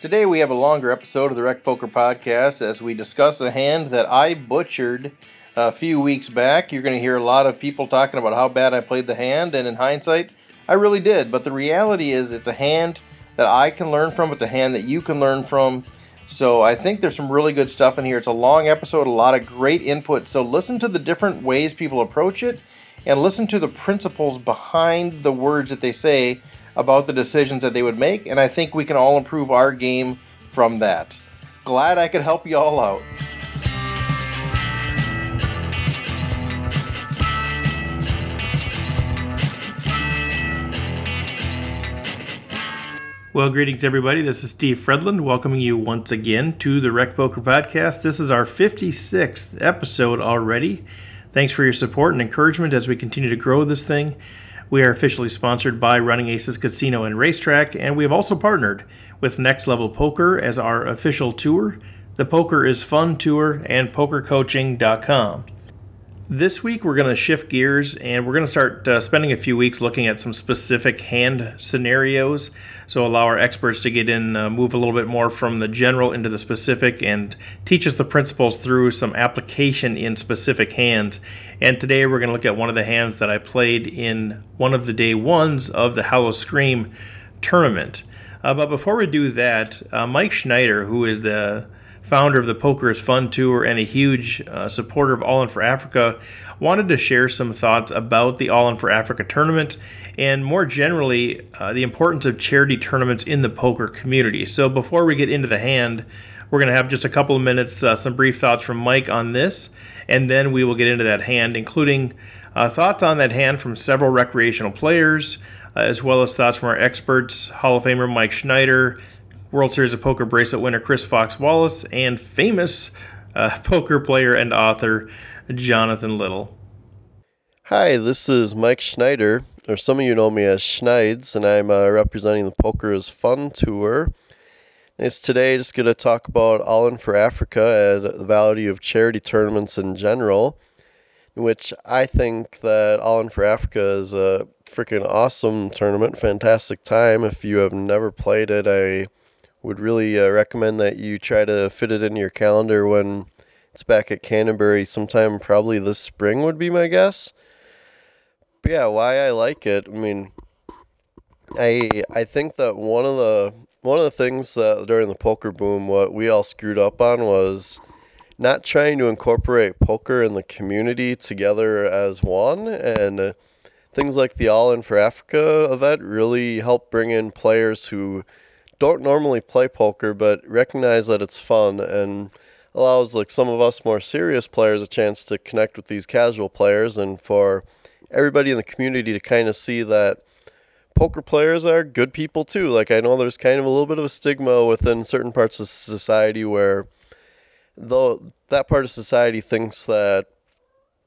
Today we have a longer episode of the Rec Poker Podcast as we discuss a hand that I butchered a few weeks back. You're going to hear a lot of people talking about how bad I played the hand, and in hindsight, I really did. But the reality is, it's a hand that I can learn from, it's a hand that you can learn from. So I think there's some really good stuff in here. It's a long episode, a lot of great input. So listen to the different ways people approach it and listen to the principles behind the words that they say about the decisions that they would make. And I think we can all improve our game from that. Glad I could help you all out. Well, greetings, everybody. This is Steve Fredlund welcoming you once again to the Rec Poker Podcast. This is our 56th episode already. Thanks for your support and encouragement as we continue to grow this thing. We are officially sponsored by Running Aces Casino and Racetrack, and we have also partnered with Next Level Poker as our official tour. The Poker is Fun Tour and PokerCoaching.com. This week, we're going to shift gears and we're going to start uh, spending a few weeks looking at some specific hand scenarios. So, allow our experts to get in, uh, move a little bit more from the general into the specific, and teach us the principles through some application in specific hands. And today, we're going to look at one of the hands that I played in one of the day ones of the Howl-O-Scream tournament. Uh, but before we do that, uh, Mike Schneider, who is the founder of the Poker is Fun Tour and a huge uh, supporter of All In for Africa, wanted to share some thoughts about the All In for Africa tournament and more generally uh, the importance of charity tournaments in the poker community. So before we get into the hand, we're going to have just a couple of minutes, uh, some brief thoughts from Mike on this, and then we will get into that hand, including uh, thoughts on that hand from several recreational players. Uh, as well as thoughts from our experts, Hall of Famer Mike Schneider, World Series of Poker bracelet winner Chris Fox Wallace, and famous uh, poker player and author Jonathan Little. Hi, this is Mike Schneider, or some of you know me as Schneids, and I'm uh, representing the Poker is Fun Tour. It's today just going to talk about All In for Africa and the value of charity tournaments in general, which I think that All In for Africa is a freaking awesome tournament, fantastic time. If you have never played it, I would really uh, recommend that you try to fit it in your calendar when it's back at Canterbury sometime probably this spring would be my guess. But yeah, why I like it. I mean, I I think that one of the one of the things that during the poker boom what we all screwed up on was not trying to incorporate poker and the community together as one and things like the All In for Africa event really help bring in players who don't normally play poker but recognize that it's fun and allows like some of us more serious players a chance to connect with these casual players and for everybody in the community to kind of see that poker players are good people too. Like I know there's kind of a little bit of a stigma within certain parts of society where though that part of society thinks that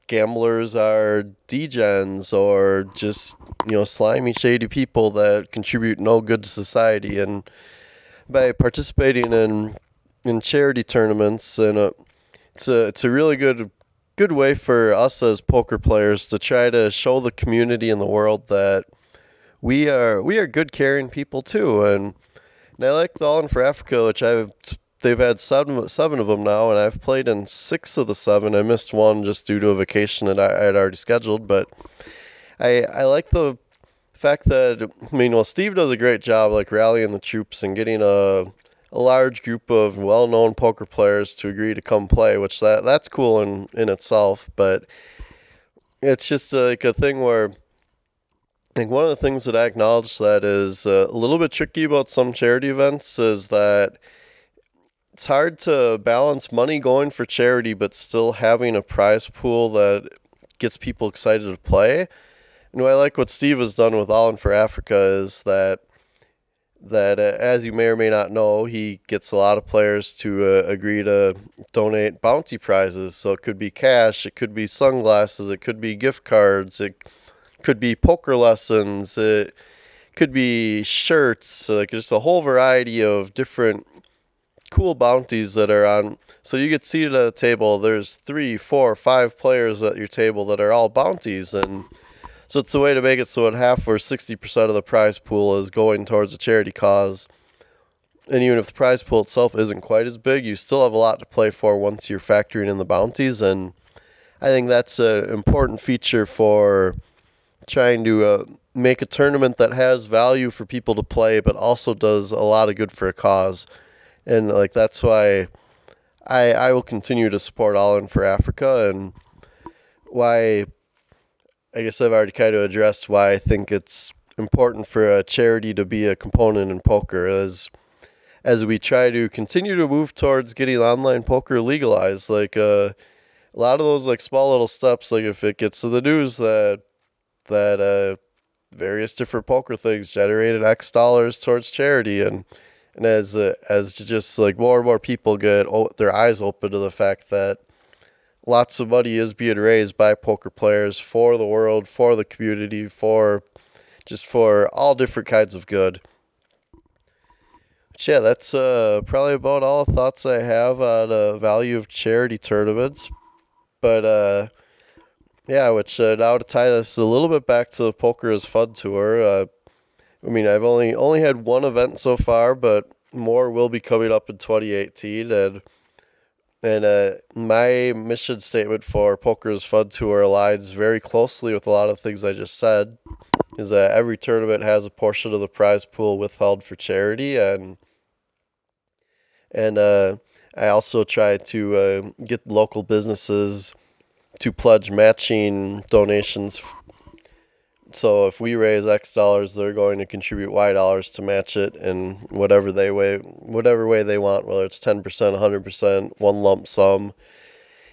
gamblers are degens or just you know slimy shady people that contribute no good to society and by participating in in charity tournaments and uh, it's a it's a really good good way for us as poker players to try to show the community in the world that we are we are good caring people too and, and I like the All In for Africa which I've they've had seven seven of them now, and I've played in six of the seven. I missed one just due to a vacation that I, I had already scheduled, but I I like the fact that I mean, well, Steve does a great job like rallying the troops and getting a a large group of well-known poker players to agree to come play, which that that's cool in in itself, but it's just like a thing where I think one of the things that I acknowledge that is uh, a little bit tricky about some charity events is that it's hard to balance money going for charity but still having a prize pool that gets people excited to play. And I like what Steve has done with All In for Africa is that that uh, as you may or may not know, he gets a lot of players to uh, agree to donate bounty prizes. So it could be cash, it could be sunglasses, it could be gift cards, it could be poker lessons, it could be shirts, like just a whole variety of different cool bounties that are on. So you get seated at a table. There's three, four, five players at your table that are all bounties, and so it's a way to make it so at half or sixty percent of the prize pool is going towards a charity cause. and even if the prize pool itself isn't quite as big, you still have a lot to play for once you're factoring in the bounties. And I think that's an important feature for trying to uh, make a tournament that has value for people to play, but also does a lot of good for a cause. And like that's why I I will continue to support All In for Africa and why I guess I've already kind of addressed why I think it's important for a charity to be a component in poker as as we try to continue to move towards getting online poker legalized like uh, a lot of those like small little steps like if it gets to the news that that uh, various different poker things generated X dollars towards charity, and and as uh, as just like more and more people get o- their eyes open to the fact that lots of money is being raised by poker players for the world, for the community, for just for all different kinds of good. But yeah, that's uh, probably about all the thoughts I have on the value of charity tournaments. But uh, yeah, which uh, now to tie this a little bit back to the Poker is Fun tour. Uh, I mean, I've only only had one event so far, but more will be coming up in 2018. And and uh, my mission statement for Poker is Fun tour aligns very closely with a lot of things I just said. Is that every tournament has a portion of the prize pool withheld for charity, and and uh, I also try to uh, get local businesses to pledge matching donations. So if we raise X dollars, they're going to contribute Y dollars to match it in whatever they way, whatever way they want, whether it's ten percent, hundred percent, one lump sum.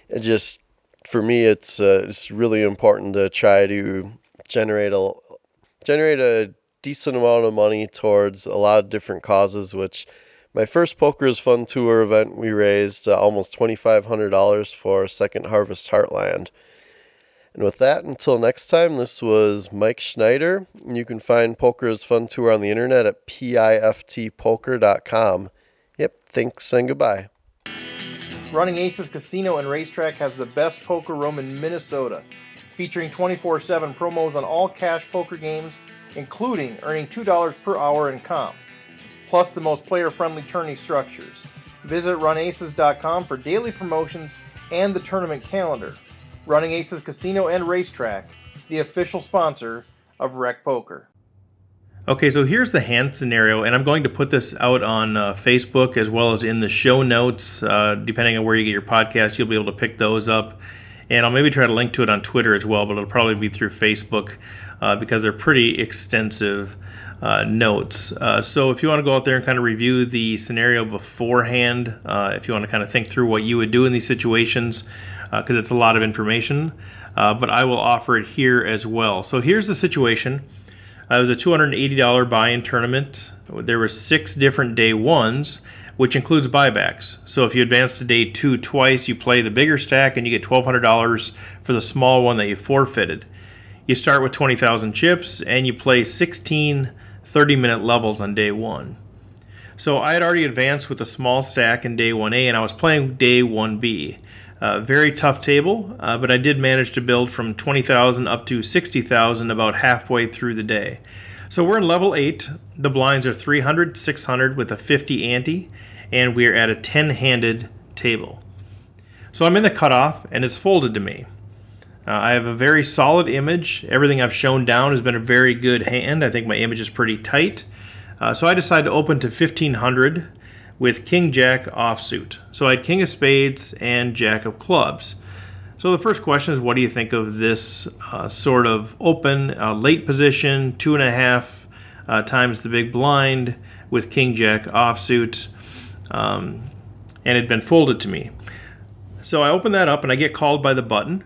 It just, for me, it's uh, it's really important to try to generate a generate a decent amount of money towards a lot of different causes, which my first Poker's Fun Tour event, we raised uh, almost $2,500 for Second Harvest Heartland. And with that, until next time, this was Mike Schneider. You can find Poker's Fun Tour on the internet at piftpoker.com. Yep, thanks and goodbye. Running Aces Casino and Racetrack has the best poker room in Minnesota, featuring 24 7 promos on all cash poker games, including earning $2 per hour in comps plus the most player friendly tourney structures. Visit runaces.com for daily promotions and the tournament calendar. Running Aces Casino and Racetrack, the official sponsor of Rec Poker. Okay, so here's the hand scenario, and I'm going to put this out on uh, Facebook as well as in the show notes. Uh, depending on where you get your podcast, you'll be able to pick those up. And I'll maybe try to link to it on Twitter as well, but it'll probably be through Facebook uh, because they're pretty extensive uh, notes. Uh, so if you want to go out there and kind of review the scenario beforehand, uh, if you want to kind of think through what you would do in these situations, because uh, it's a lot of information, uh, but I will offer it here as well. So here's the situation. it was a $280 buy-in tournament. There were six different day ones, which includes buybacks. So if you advance to day two twice, you play the bigger stack and you get $1,200 for the small one that you forfeited. You start with 20,000 chips and you play 16 30 minute levels on day one. So I had already advanced with a small stack in day 1A and I was playing day 1B. Uh, very tough table, uh, but I did manage to build from 20,000 up to 60,000 about halfway through the day. So we're in level 8. The blinds are 300, 600 with a 50 ante, and we're at a 10 handed table. So I'm in the cutoff and it's folded to me. Uh, I have a very solid image. Everything I've shown down has been a very good hand. I think my image is pretty tight. Uh, so I decided to open to 1500 with King Jack offsuit. So I had King of Spades and Jack of Clubs. So the first question is what do you think of this uh, sort of open, uh, late position, two and a half uh, times the big blind with King Jack offsuit? Um, and it had been folded to me. So I open that up and I get called by the button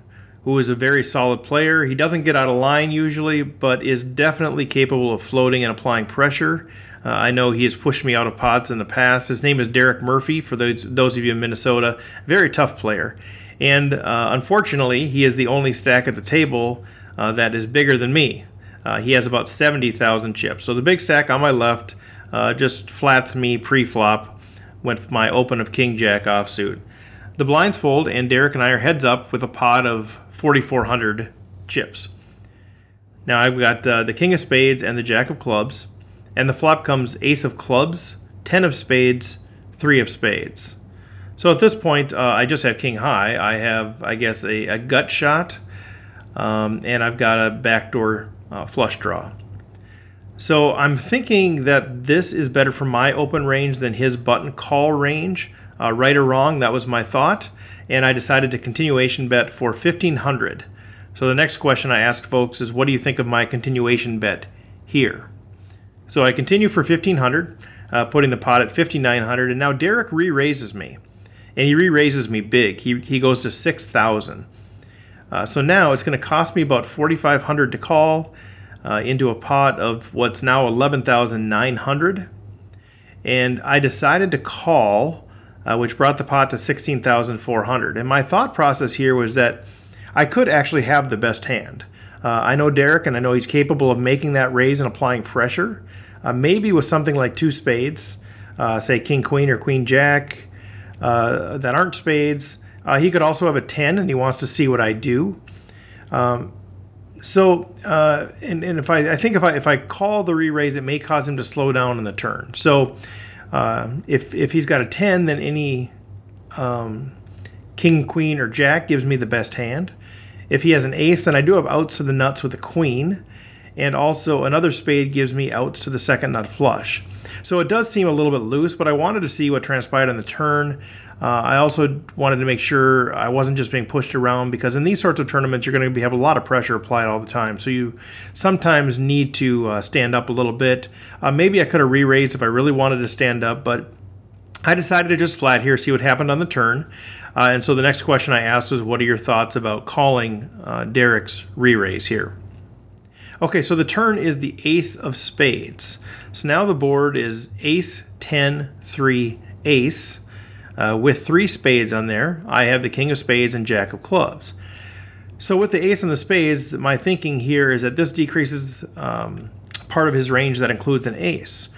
who is a very solid player. He doesn't get out of line usually, but is definitely capable of floating and applying pressure. Uh, I know he has pushed me out of pots in the past. His name is Derek Murphy, for those, those of you in Minnesota. Very tough player. And uh, unfortunately, he is the only stack at the table uh, that is bigger than me. Uh, he has about 70,000 chips. So the big stack on my left uh, just flats me pre flop with my open of King Jack offsuit. The blinds fold, and Derek and I are heads up with a pot of 4,400 chips. Now I've got uh, the King of Spades and the Jack of Clubs, and the flop comes Ace of Clubs, 10 of spades, 3 of spades. So at this point, uh, I just have king high. I have, I guess, a, a gut shot, um, and I've got a backdoor uh, flush draw. So I'm thinking that this is better for my open range than his button call range. Uh, right or wrong, that was my thought, and I decided to continuation bet for 1500. So the next question I asked folks is, what do you think of my continuation bet here? So I continue for 1500, uh, putting the pot at 5900, and now Derek re-raises me, and he re-raises me big. He he goes to 6000. Uh, so now it's going to cost me about 4500 to call uh, into a pot of what's now 11,900. And I decided to call, uh, which brought the pot to 16,400. And my thought process here was that I could actually have the best hand. Uh, I know Derek, and I know he's capable of making that raise and applying pressure. Uh, maybe with something like two spades, uh, say King Queen or Queen Jack, uh, that aren't spades. he could also have a 10, and he wants to see what I do. Um, so, uh, and, and if I, I think if I if I call the re-raise, it may cause him to slow down in the turn. So, uh, if if he's got a ten, then any um, king, queen, or jack gives me the best hand. If he has an ace, then I do have outs to the nuts with a queen, and also another spade gives me outs to the second nut flush. So it does seem a little bit loose, but I wanted to see what transpired on the turn. Uh, I also wanted to make sure I wasn't just being pushed around because in these sorts of tournaments, you're going to have a lot of pressure applied all the time. So you sometimes need to uh, stand up a little bit. Uh, maybe I could have re raised if I really wanted to stand up, but I decided to just flat here, see what happened on the turn. Uh, and so the next question I asked was, What are your thoughts about calling uh, Derek's re raise here? Okay, so the turn is the ace of spades. So now the board is ace, 10, 3, ace. Uh, with three spades on there, I have the king of spades and jack of clubs. So with the ace and the spades, my thinking here is that this decreases um, part of his range that includes an ace.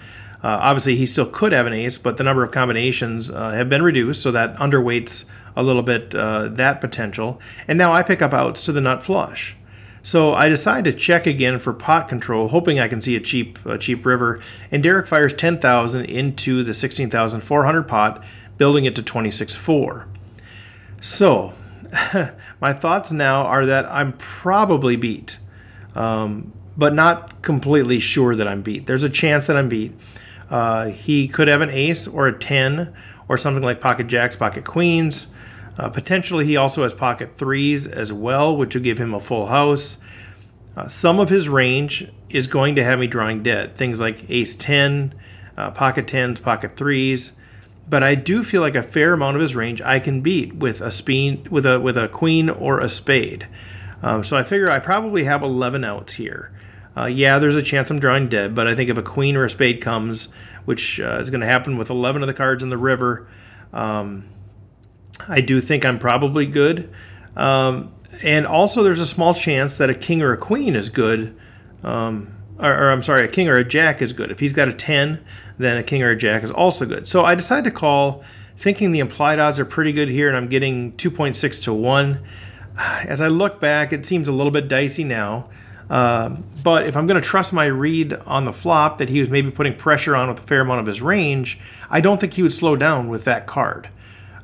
Uh, obviously, he still could have an ace, but the number of combinations uh, have been reduced, so that underweights a little bit uh, that potential. And now I pick up outs to the nut flush. So I decide to check again for pot control, hoping I can see a cheap, a cheap river. And Derek fires 10,000 into the 16,400 pot, building it to 26.4. So, my thoughts now are that I'm probably beat, um, but not completely sure that I'm beat. There's a chance that I'm beat. Uh, he could have an ace or a 10 or something like pocket jacks, pocket queens. Uh, potentially, he also has pocket threes as well, which would give him a full house. Uh, some of his range is going to have me drawing dead. Things like ace 10, uh, pocket 10s, pocket threes but I do feel like a fair amount of his range I can beat with a speen with a with a queen or a spade. Um, so I figure I probably have 11 outs here. Uh, yeah, there's a chance I'm drawing dead, but I think if a queen or a spade comes, which uh, is going to happen with 11 of the cards in the river, um, I do think I'm probably good. Um, and also, there's a small chance that a king or a queen is good. Um, or, or, I'm sorry, a king or a jack is good. If he's got a 10, then a king or a jack is also good. So I decided to call, thinking the implied odds are pretty good here, and I'm getting 2.6 to 1. As I look back, it seems a little bit dicey now. Uh, but if I'm going to trust my read on the flop that he was maybe putting pressure on with a fair amount of his range, I don't think he would slow down with that card.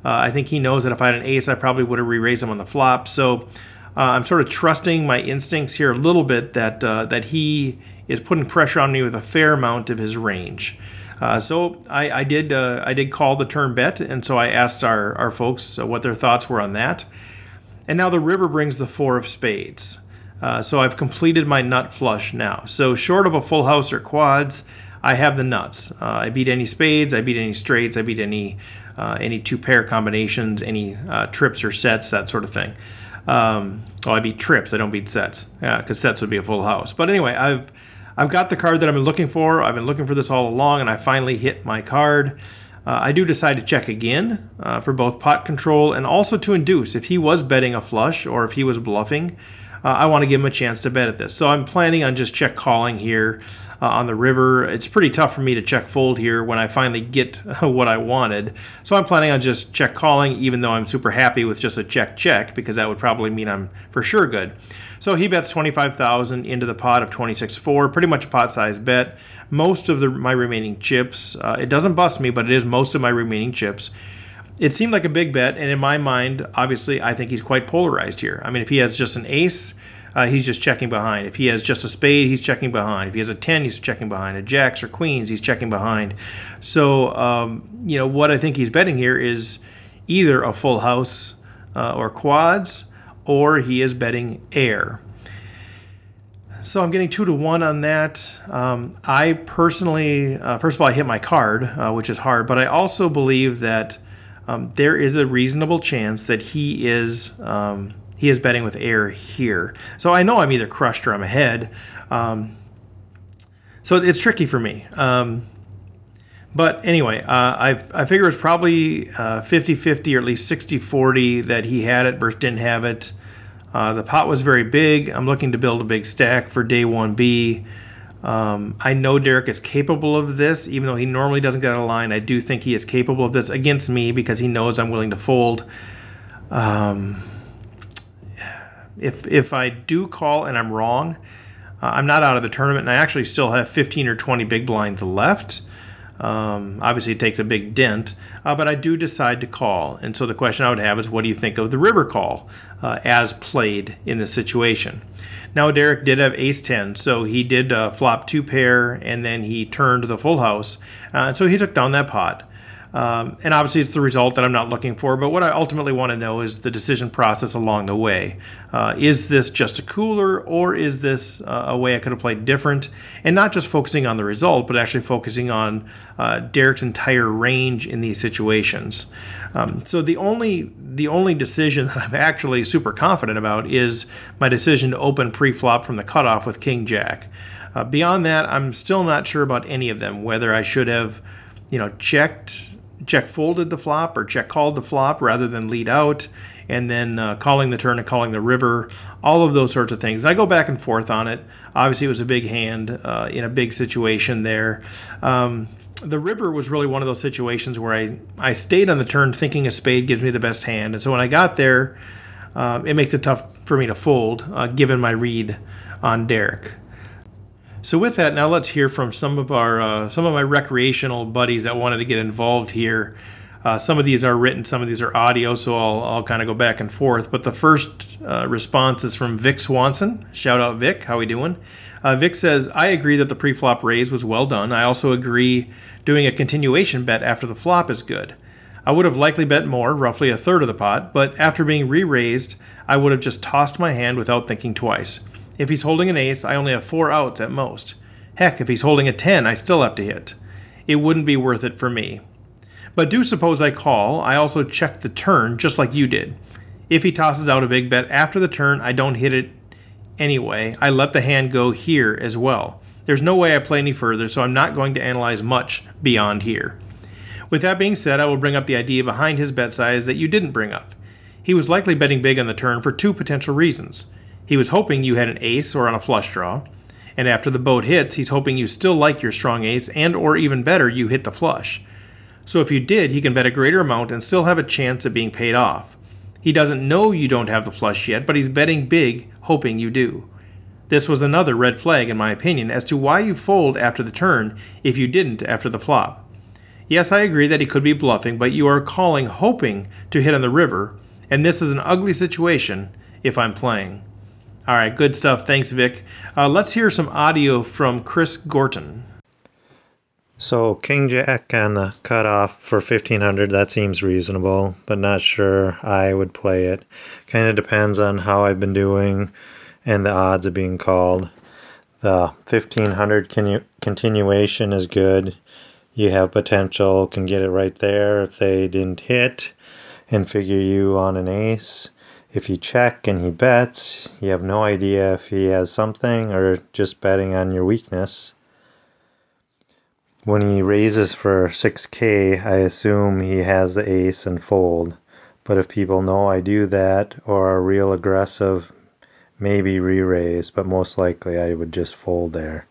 Uh, I think he knows that if I had an ace, I probably would have re-raised him on the flop. So uh, I'm sort of trusting my instincts here a little bit that uh, that he is putting pressure on me with a fair amount of his range. Uh, so I, I did uh, I did call the turn bet, and so I asked our, our folks uh, what their thoughts were on that. And now the river brings the four of spades. Uh, so I've completed my nut flush now. So short of a full house or quads, I have the nuts. Uh, I beat any spades, I beat any straights, I beat any uh, any two pair combinations, any trips or sets, that sort of thing. Um, well, I beat trips. I don't beat sets because sets would be a full house. But anyway, I've I've got the card that I've been looking for. I've been looking for this all along, and I finally hit my card. Uh, I do decide to check again uh, for both pot control and also to induce. If he was betting a flush or if he was bluffing, uh, I want to give him a chance to bet at this. So I'm planning on just check calling here. Uh, on the river. It's pretty tough for me to check fold here when I finally get what I wanted. So I'm planning on just check calling, even though I'm super happy with just a check check because that would probably mean I'm for sure good. So he bets 25,000 into the pot of 26.4, pretty much a pot size bet. Most of the, my remaining chips, uh, it doesn't bust me, but it is most of my remaining chips. It seemed like a big bet, and in my mind, obviously, I think he's quite polarized here. I mean, if he has just an ace, uh, he's just checking behind. If he has just a spade, he's checking behind. If he has a 10, he's checking behind. A jacks or queens, he's checking behind. So, um, you know, what I think he's betting here is either a full house uh, or quads, or he is betting air. So I'm getting two to one on that. Um, I personally, uh, first of all, I hit my card, uh, which is hard, but I also believe that um, there is a reasonable chance that he is um, he is betting with air here. So I know I'm either crushed or I'm ahead. Um, so it's tricky for me. Um, but anyway, uh, I, I figure it's probably uh, 50 50 or at least 60 40 that he had it versus didn't have it. Uh, the pot was very big. I'm looking to build a big stack for day 1B. Um, I know Derek is capable of this, even though he normally doesn't get out of line. I do think he is capable of this against me because he knows I'm willing to fold. Um, if if I do call and I'm wrong, uh, I'm not out of the tournament, and I actually still have 15 or 20 big blinds left. Um, obviously, it takes a big dent, uh, but I do decide to call. And so the question I would have is, what do you think of the river call uh, as played in this situation? Now, Derek did have ace 10, so he did uh, flop two pair, and then he turned the full house. Uh, so he took down that pot. Um, and obviously, it's the result that I'm not looking for. But what I ultimately want to know is the decision process along the way. Uh, is this just a cooler, or is this uh, a way I could have played different? And not just focusing on the result, but actually focusing on uh, Derek's entire range in these situations. Um, so the only the only decision that I'm actually super confident about is my decision to open pre-flop from the cutoff with King Jack. Uh, beyond that, I'm still not sure about any of them. Whether I should have, you know, checked check folded the flop or check called the flop rather than lead out and then uh, calling the turn and calling the river, all of those sorts of things. I go back and forth on it. Obviously, it was a big hand uh, in a big situation there. Um, the river was really one of those situations where I, I stayed on the turn thinking a spade gives me the best hand. And so when I got there, uh, it makes it tough for me to fold uh, given my read on Derek. So with that, now let's hear from some of our uh, some of my recreational buddies that wanted to get involved here. Uh, some of these are written, some of these are audio, so I'll, I'll kind of go back and forth. But the first uh, response is from Vic Swanson. Shout out Vic, how we doing? Uh, Vic says, I agree that the pre-flop raise was well done. I also agree doing a continuation bet after the flop is good. I would have likely bet more, roughly a third of the pot, but after being re-raised, I would have just tossed my hand without thinking twice. If he's holding an ace, I only have four outs at most. Heck, if he's holding a 10, I still have to hit. It wouldn't be worth it for me. But do suppose I call, I also check the turn just like you did. If he tosses out a big bet after the turn, I don't hit it anyway. I let the hand go here as well. There's no way I play any further, so I'm not going to analyze much beyond here. With that being said, I will bring up the idea behind his bet size that you didn't bring up. He was likely betting big on the turn for two potential reasons. He was hoping you had an ace or on a flush draw, and after the boat hits, he's hoping you still like your strong ace and or even better, you hit the flush. So if you did, he can bet a greater amount and still have a chance of being paid off. He doesn't know you don't have the flush yet, but he's betting big, hoping you do. This was another red flag, in my opinion, as to why you fold after the turn if you didn't after the flop. Yes, I agree that he could be bluffing, but you are calling hoping to hit on the river, and this is an ugly situation if I'm playing. All right, good stuff. Thanks, Vic. Uh, let's hear some audio from Chris Gorton. So King Jack on the cutoff for 1500, that seems reasonable, but not sure I would play it. Kind of depends on how I've been doing and the odds of being called. The 1500 continu- continuation is good. You have potential, can get it right there if they didn't hit and figure you on an ace. If you check and he bets, you have no idea if he has something or just betting on your weakness. When he raises for 6k, I assume he has the ace and fold. But if people know I do that or are real aggressive, maybe re raise, but most likely I would just fold there.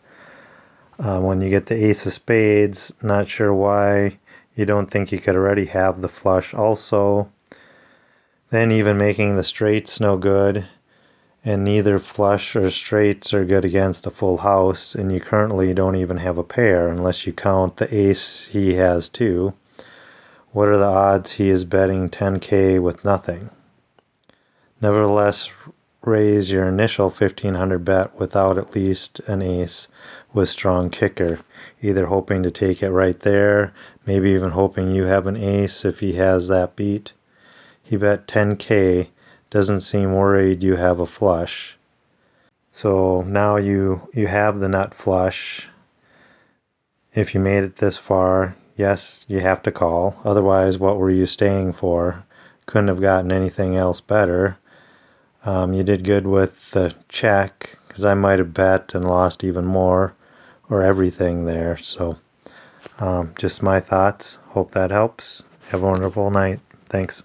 Uh, when you get the ace of spades, not sure why you don't think you could already have the flush also. Then even making the straights no good, and neither flush or straights are good against a full house, and you currently don't even have a pair unless you count the ace he has too. What are the odds he is betting 10k with nothing? Nevertheless, raise your initial 1500 bet without at least an ace with strong kicker, either hoping to take it right there, maybe even hoping you have an ace if he has that beat. He bet 10k, doesn't seem worried you have a flush. So now you you have the nut flush. If you made it this far, yes, you have to call. Otherwise, what were you staying for? Couldn't have gotten anything else better. Um, you did good with the check because I might have bet and lost even more or everything there. So, um, just my thoughts. Hope that helps. Have a wonderful night. Thanks.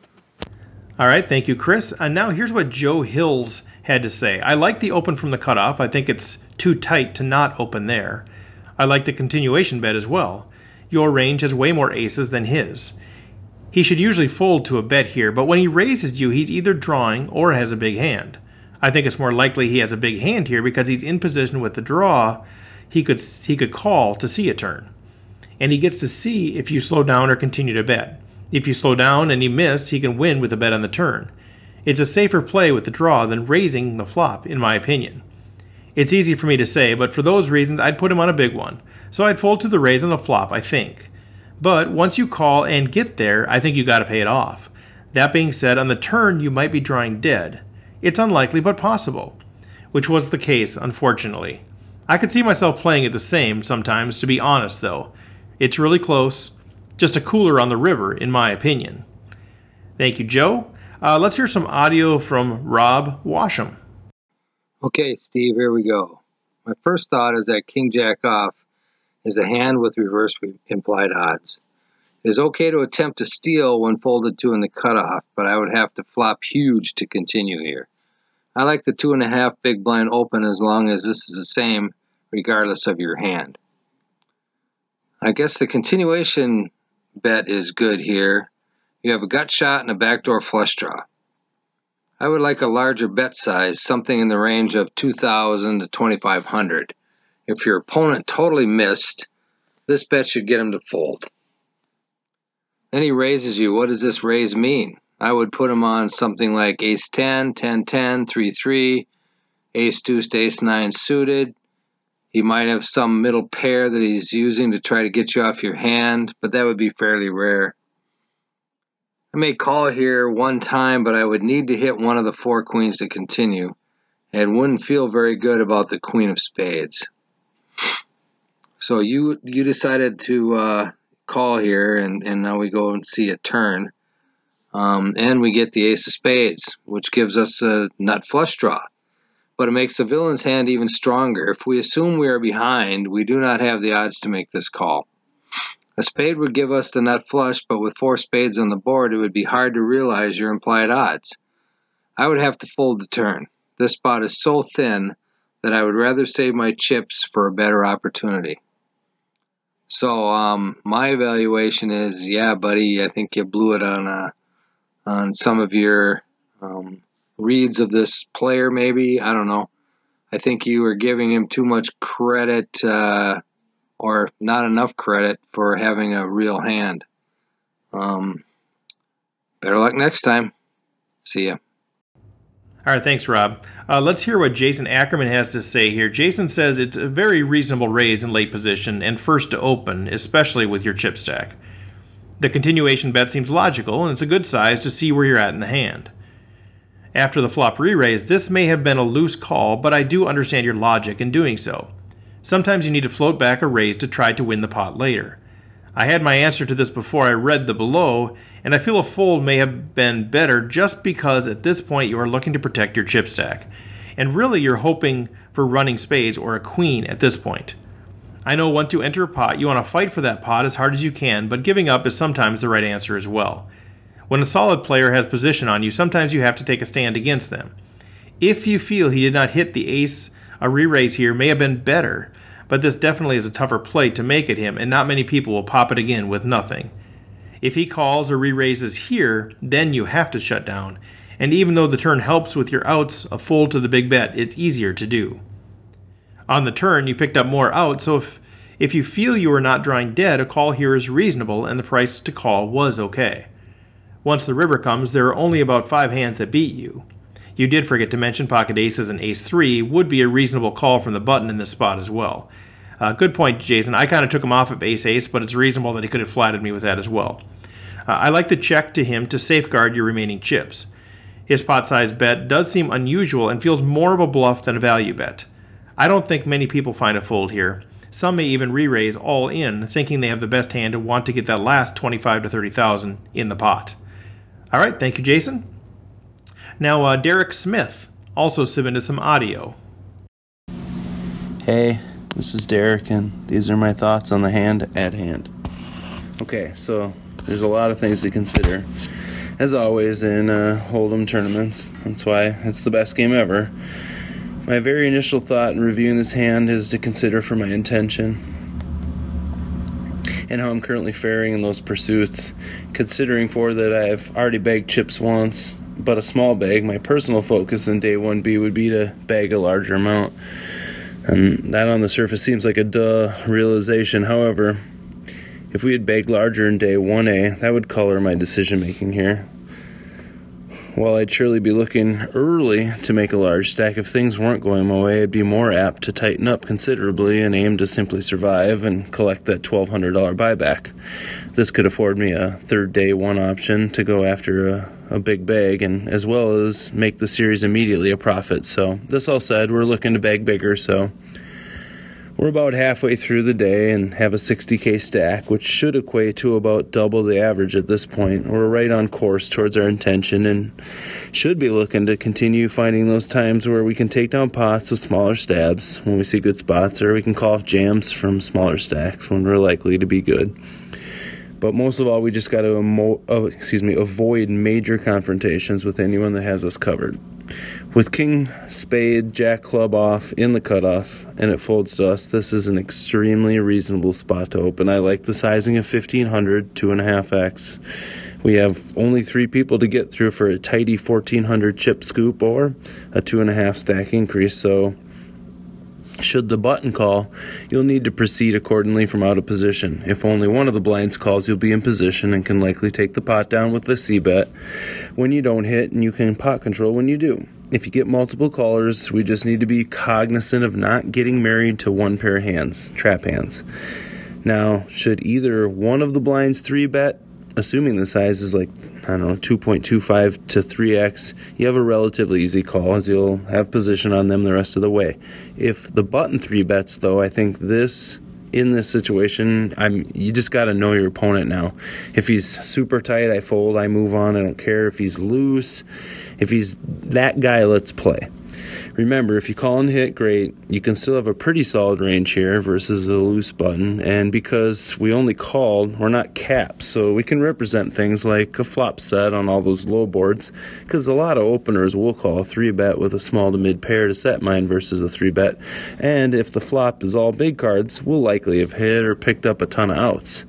All right. Thank you, Chris. And now here's what Joe Hills had to say. I like the open from the cutoff. I think it's too tight to not open there. I like the continuation bet as well. Your range has way more aces than his. He should usually fold to a bet here, but when he raises you, he's either drawing or has a big hand. I think it's more likely he has a big hand here because he's in position with the draw. He could he could call to see a turn. And he gets to see if you slow down or continue to bet. If you slow down and he missed, he can win with a bet on the turn. It's a safer play with the draw than raising the flop, in my opinion. It's easy for me to say, but for those reasons, I'd put him on a big one. So I'd fold to the raise on the flop, I think. But once you call and get there, I think you got to pay it off. That being said, on the turn, you might be drawing dead. It's unlikely, but possible. Which was the case, unfortunately. I could see myself playing it the same sometimes, to be honest, though. It's really close. Just a cooler on the river, in my opinion. Thank you, Joe. Uh, let's hear some audio from Rob Washam. Okay, Steve, here we go. My first thought is that King Jack off is a hand with reverse implied odds. It is okay to attempt to steal when folded to in the cutoff, but I would have to flop huge to continue here. I like the two and a half big blind open as long as this is the same, regardless of your hand. I guess the continuation bet is good here. You have a gut shot and a backdoor flush draw. I would like a larger bet size, something in the range of 2,000 to 2,500. If your opponent totally missed, this bet should get him to fold. Then he raises you. What does this raise mean? I would put him on something like ace 10, 10 10, 3 3, ace deuce ace 9 suited. He might have some middle pair that he's using to try to get you off your hand, but that would be fairly rare. I may call here one time, but I would need to hit one of the four queens to continue, and wouldn't feel very good about the queen of spades. So you you decided to uh, call here, and, and now we go and see a turn. Um, and we get the ace of spades, which gives us a nut flush draw. But it makes the villain's hand even stronger. If we assume we are behind, we do not have the odds to make this call. A spade would give us the nut flush, but with four spades on the board, it would be hard to realize your implied odds. I would have to fold the turn. This spot is so thin that I would rather save my chips for a better opportunity. So um, my evaluation is, yeah, buddy, I think you blew it on uh, on some of your um, reads of this player. Maybe I don't know. I think you were giving him too much credit, uh, or not enough credit for having a real hand. Um, better luck next time. See ya. All right, thanks, Rob. Uh, let's hear what Jason Ackerman has to say here. Jason says it's a very reasonable raise in late position and first to open, especially with your chip stack. The continuation bet seems logical, and it's a good size to see where you're at in the hand. After the flop re raise, this may have been a loose call, but I do understand your logic in doing so. Sometimes you need to float back a raise to try to win the pot later. I had my answer to this before I read the below, and I feel a fold may have been better just because at this point you are looking to protect your chip stack. And really, you're hoping for running spades or a queen at this point. I know once you enter a pot, you want to fight for that pot as hard as you can, but giving up is sometimes the right answer as well. When a solid player has position on you, sometimes you have to take a stand against them. If you feel he did not hit the ace, a re raise here may have been better, but this definitely is a tougher play to make at him, and not many people will pop it again with nothing. If he calls or re raises here, then you have to shut down, and even though the turn helps with your outs, a fold to the big bet, it's easier to do. On the turn, you picked up more outs, so if, if you feel you are not drawing dead, a call here is reasonable, and the price to call was okay. Once the river comes, there are only about five hands that beat you. You did forget to mention pocket aces and ace 3 would be a reasonable call from the button in this spot as well. Uh, good point, Jason. I kind of took him off of ace ace, but it's reasonable that he could have flatted me with that as well. Uh, I like the check to him to safeguard your remaining chips. His pot size bet does seem unusual and feels more of a bluff than a value bet. I don't think many people find a fold here. Some may even re-raise all in, thinking they have the best hand and want to get that last 25 to 30,000 in the pot. All right, thank you, Jason. Now, uh, Derek Smith also submitted some audio. Hey, this is Derek, and these are my thoughts on the hand at hand. Okay, so there's a lot of things to consider, as always in uh, Hold'em tournaments. That's why it's the best game ever. My very initial thought in reviewing this hand is to consider for my intention and how I'm currently faring in those pursuits. Considering for that I've already bagged chips once, but a small bag, my personal focus in day 1B would be to bag a larger amount. And that on the surface seems like a duh realization. However, if we had bagged larger in day 1A, that would color my decision making here. While I'd surely be looking early to make a large stack, if things weren't going my way, I'd be more apt to tighten up considerably and aim to simply survive and collect that $1,200 buyback. This could afford me a third day one option to go after a, a big bag and as well as make the series immediately a profit. So, this all said, we're looking to bag bigger, so we're about halfway through the day and have a 60k stack, which should equate to about double the average at this point. We're right on course towards our intention and should be looking to continue finding those times where we can take down pots with smaller stabs when we see good spots, or we can call off jams from smaller stacks when we're likely to be good. But most of all, we just got to emo- oh, excuse me avoid major confrontations with anyone that has us covered. With King Spade, Jack Club off in the cutoff, and it folds to us, this is an extremely reasonable spot to open. I like the sizing of 1500, 2.5x. We have only three people to get through for a tidy 1400 chip scoop or a 2.5 stack increase, so should the button call, you'll need to proceed accordingly from out of position. If only one of the blinds calls, you'll be in position and can likely take the pot down with the C bet when you don't hit, and you can pot control when you do. If you get multiple callers, we just need to be cognizant of not getting married to one pair of hands, trap hands. Now, should either one of the blinds 3 bet, assuming the size is like I don't know, 2.25 to 3x, you have a relatively easy call as you'll have position on them the rest of the way. If the button 3 bets, though, I think this in this situation, I'm you just got to know your opponent now. If he's super tight, I fold, I move on, I don't care if he's loose. If he's that guy, let's play. Remember, if you call and hit, great. You can still have a pretty solid range here versus a loose button. And because we only called, we're not capped. So we can represent things like a flop set on all those low boards. Because a lot of openers will call a 3 bet with a small to mid pair to set mine versus a 3 bet. And if the flop is all big cards, we'll likely have hit or picked up a ton of outs.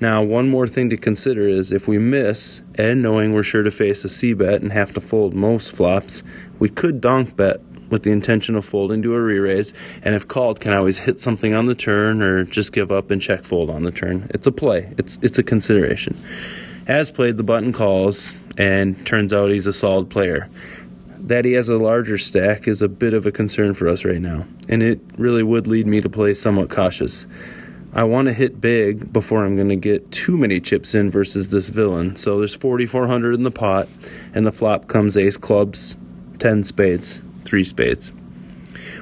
Now, one more thing to consider is if we miss, and knowing we're sure to face a C bet and have to fold most flops, we could donk bet with the intention of folding to a re-raise, and if called, can always hit something on the turn or just give up and check fold on the turn. It's a play. It's it's a consideration. As played, the button calls, and turns out he's a solid player. That he has a larger stack is a bit of a concern for us right now, and it really would lead me to play somewhat cautious. I want to hit big before I'm going to get too many chips in versus this villain. So there's 4,400 in the pot, and the flop comes ace clubs, 10 spades, 3 spades.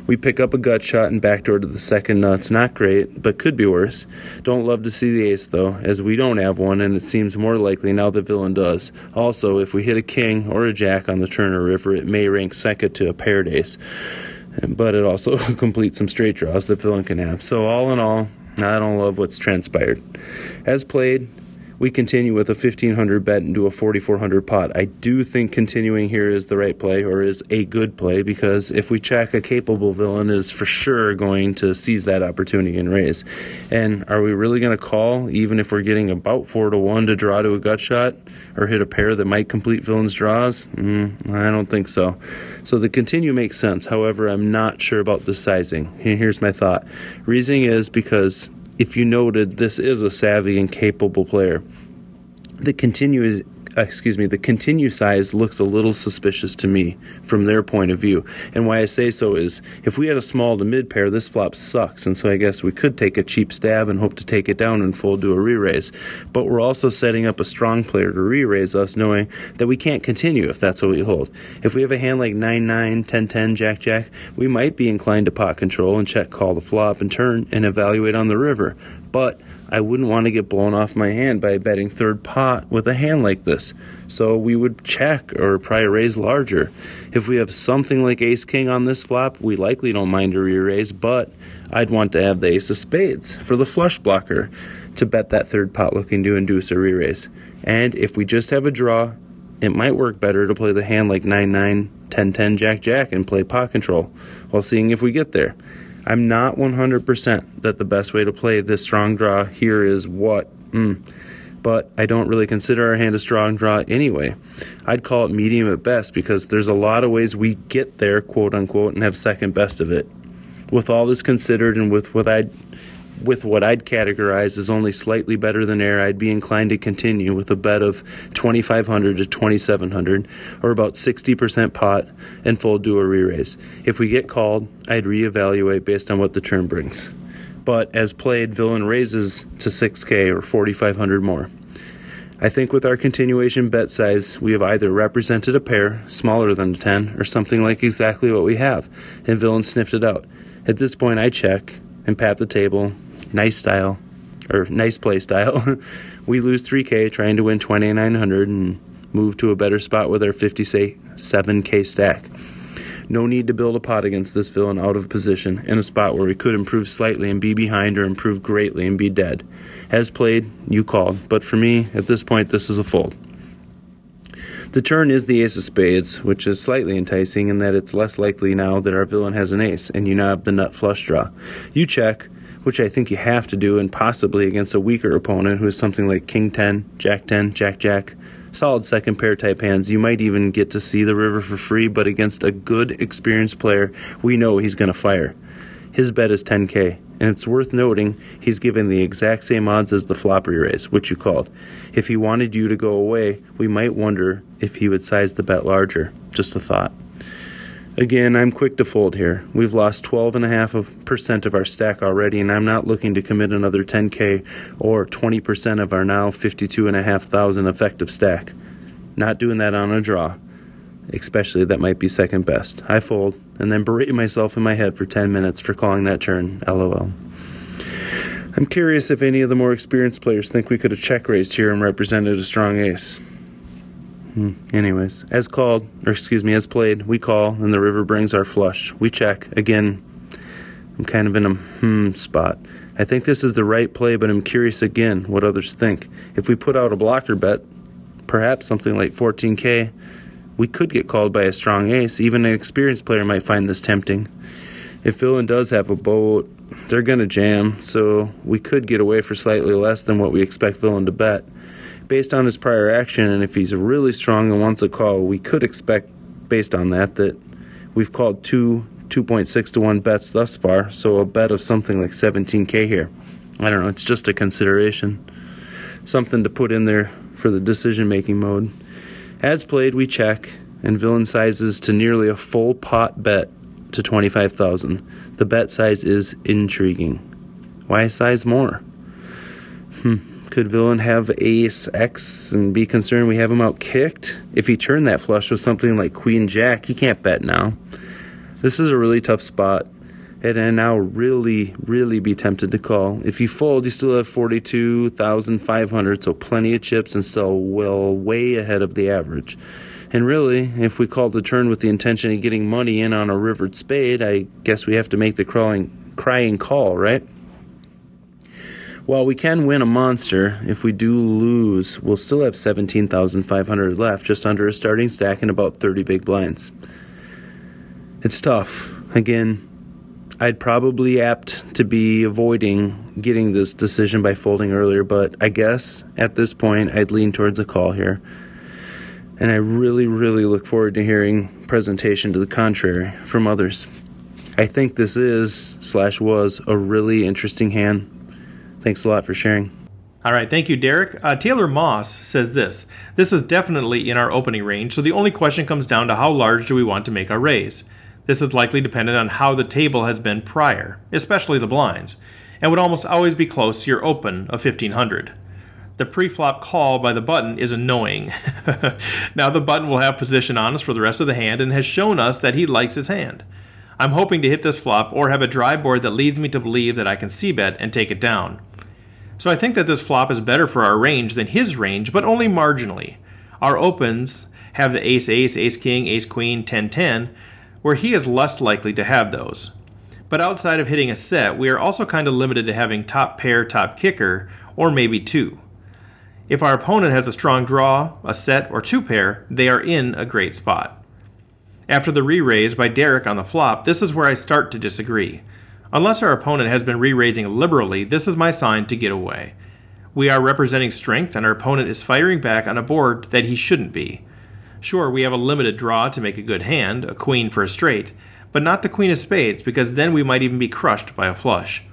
We pick up a gut shot and backdoor to the second nuts. Not great, but could be worse. Don't love to see the ace though, as we don't have one, and it seems more likely now the villain does. Also, if we hit a king or a jack on the turn or river, it may rank second to a paired ace. But it also completes some straight draws that villain can have. So all in all, I don't love what's transpired. As played, we continue with a 1500 bet and do a 4400 pot. I do think continuing here is the right play or is a good play because if we check, a capable villain is for sure going to seize that opportunity and raise. And are we really going to call even if we're getting about 4 to 1 to draw to a gut shot or hit a pair that might complete villain's draws? Mm, I don't think so. So the continue makes sense. However, I'm not sure about the sizing. Here's my thought. Reasoning is because if you noted, this is a savvy and capable player. The continue Uh, excuse me, the continue size looks a little suspicious to me from their point of view. And why I say so is if we had a small to mid pair, this flop sucks. And so I guess we could take a cheap stab and hope to take it down and fold to a re raise. But we're also setting up a strong player to re raise us, knowing that we can't continue if that's what we hold. If we have a hand like 9 9, 10 10, Jack Jack, we might be inclined to pot control and check call the flop and turn and evaluate on the river. But I wouldn't want to get blown off my hand by betting third pot with a hand like this. So we would check or probably raise larger. If we have something like ace king on this flop, we likely don't mind a re raise, but I'd want to have the ace of spades for the flush blocker to bet that third pot looking to induce a re raise. And if we just have a draw, it might work better to play the hand like 9 9, 10 10, Jack Jack and play pot control while seeing if we get there. I'm not 100% that the best way to play this strong draw here is what. Mm. But I don't really consider our hand a strong draw anyway. I'd call it medium at best because there's a lot of ways we get there, quote unquote, and have second best of it. With all this considered and with what I'd with what I'd categorize as only slightly better than air, I'd be inclined to continue with a bet of 2500 to 2700 or about 60% pot and to a re-raise. If we get called, I'd reevaluate based on what the turn brings. But as played, villain raises to 6k or 4500 more. I think with our continuation bet size, we have either represented a pair smaller than a 10 or something like exactly what we have, and villain sniffed it out. At this point, I check and pat the table nice style or nice play style. we lose 3K trying to win 2900 and move to a better spot with our 57K stack. No need to build a pot against this villain out of position in a spot where we could improve slightly and be behind or improve greatly and be dead. As played, you called, but for me, at this point, this is a fold. The turn is the ace of spades, which is slightly enticing in that it's less likely now that our villain has an ace and you now have the nut flush draw. You check, which I think you have to do, and possibly against a weaker opponent who is something like King 10, Jack 10, Jack Jack. Solid second pair type hands. You might even get to see the river for free, but against a good, experienced player, we know he's going to fire. His bet is 10k, and it's worth noting he's given the exact same odds as the floppy raise, which you called. If he wanted you to go away, we might wonder if he would size the bet larger. Just a thought. Again, I'm quick to fold here. We've lost 12.5% of our stack already, and I'm not looking to commit another 10k or 20% of our now 52,500 effective stack. Not doing that on a draw, especially that might be second best. I fold and then berate myself in my head for 10 minutes for calling that turn. LOL. I'm curious if any of the more experienced players think we could have check raised here and represented a strong ace. Hmm. Anyways, as called, or excuse me, as played, we call, and the river brings our flush. We check. Again, I'm kind of in a hmm spot. I think this is the right play, but I'm curious again what others think. If we put out a blocker bet, perhaps something like 14k, we could get called by a strong ace. Even an experienced player might find this tempting. If villain does have a boat, they're going to jam, so we could get away for slightly less than what we expect villain to bet based on his prior action, and if he's really strong and wants a call, we could expect, based on that, that we've called two 2.6 to 1 bets thus far, so a bet of something like 17k here. I don't know, it's just a consideration. Something to put in there for the decision making mode. As played, we check, and villain sizes to nearly a full pot bet to 25,000. The bet size is intriguing. Why size more? Hmm. Could villain have ace X and be concerned we have him out kicked? If he turned that flush with something like queen jack, he can't bet now. This is a really tough spot. And I now really, really be tempted to call. If you fold, you still have 42,500, so plenty of chips and still well way ahead of the average. And really, if we call the turn with the intention of getting money in on a rivered spade, I guess we have to make the crawling, crying call, right? While we can win a monster, if we do lose, we'll still have 17,500 left, just under a starting stack and about 30 big blinds. It's tough. Again, I'd probably apt to be avoiding getting this decision by folding earlier, but I guess at this point I'd lean towards a call here. And I really, really look forward to hearing presentation to the contrary from others. I think this is, slash was, a really interesting hand. Thanks a lot for sharing. All right, thank you, Derek. Uh, Taylor Moss says this This is definitely in our opening range, so the only question comes down to how large do we want to make our raise. This is likely dependent on how the table has been prior, especially the blinds, and would almost always be close to your open of 1500. The pre-flop call by the button is annoying. now the button will have position on us for the rest of the hand and has shown us that he likes his hand. I'm hoping to hit this flop or have a dry board that leads me to believe that I can c-bet and take it down. So I think that this flop is better for our range than his range, but only marginally. Our opens have the ace ace, ace king, ace queen, 10 10, where he is less likely to have those. But outside of hitting a set, we are also kind of limited to having top pair, top kicker, or maybe two. If our opponent has a strong draw, a set, or two pair, they are in a great spot. After the re raise by Derek on the flop, this is where I start to disagree. Unless our opponent has been re raising liberally, this is my sign to get away. We are representing strength, and our opponent is firing back on a board that he shouldn't be. Sure, we have a limited draw to make a good hand, a queen for a straight, but not the queen of spades, because then we might even be crushed by a flush.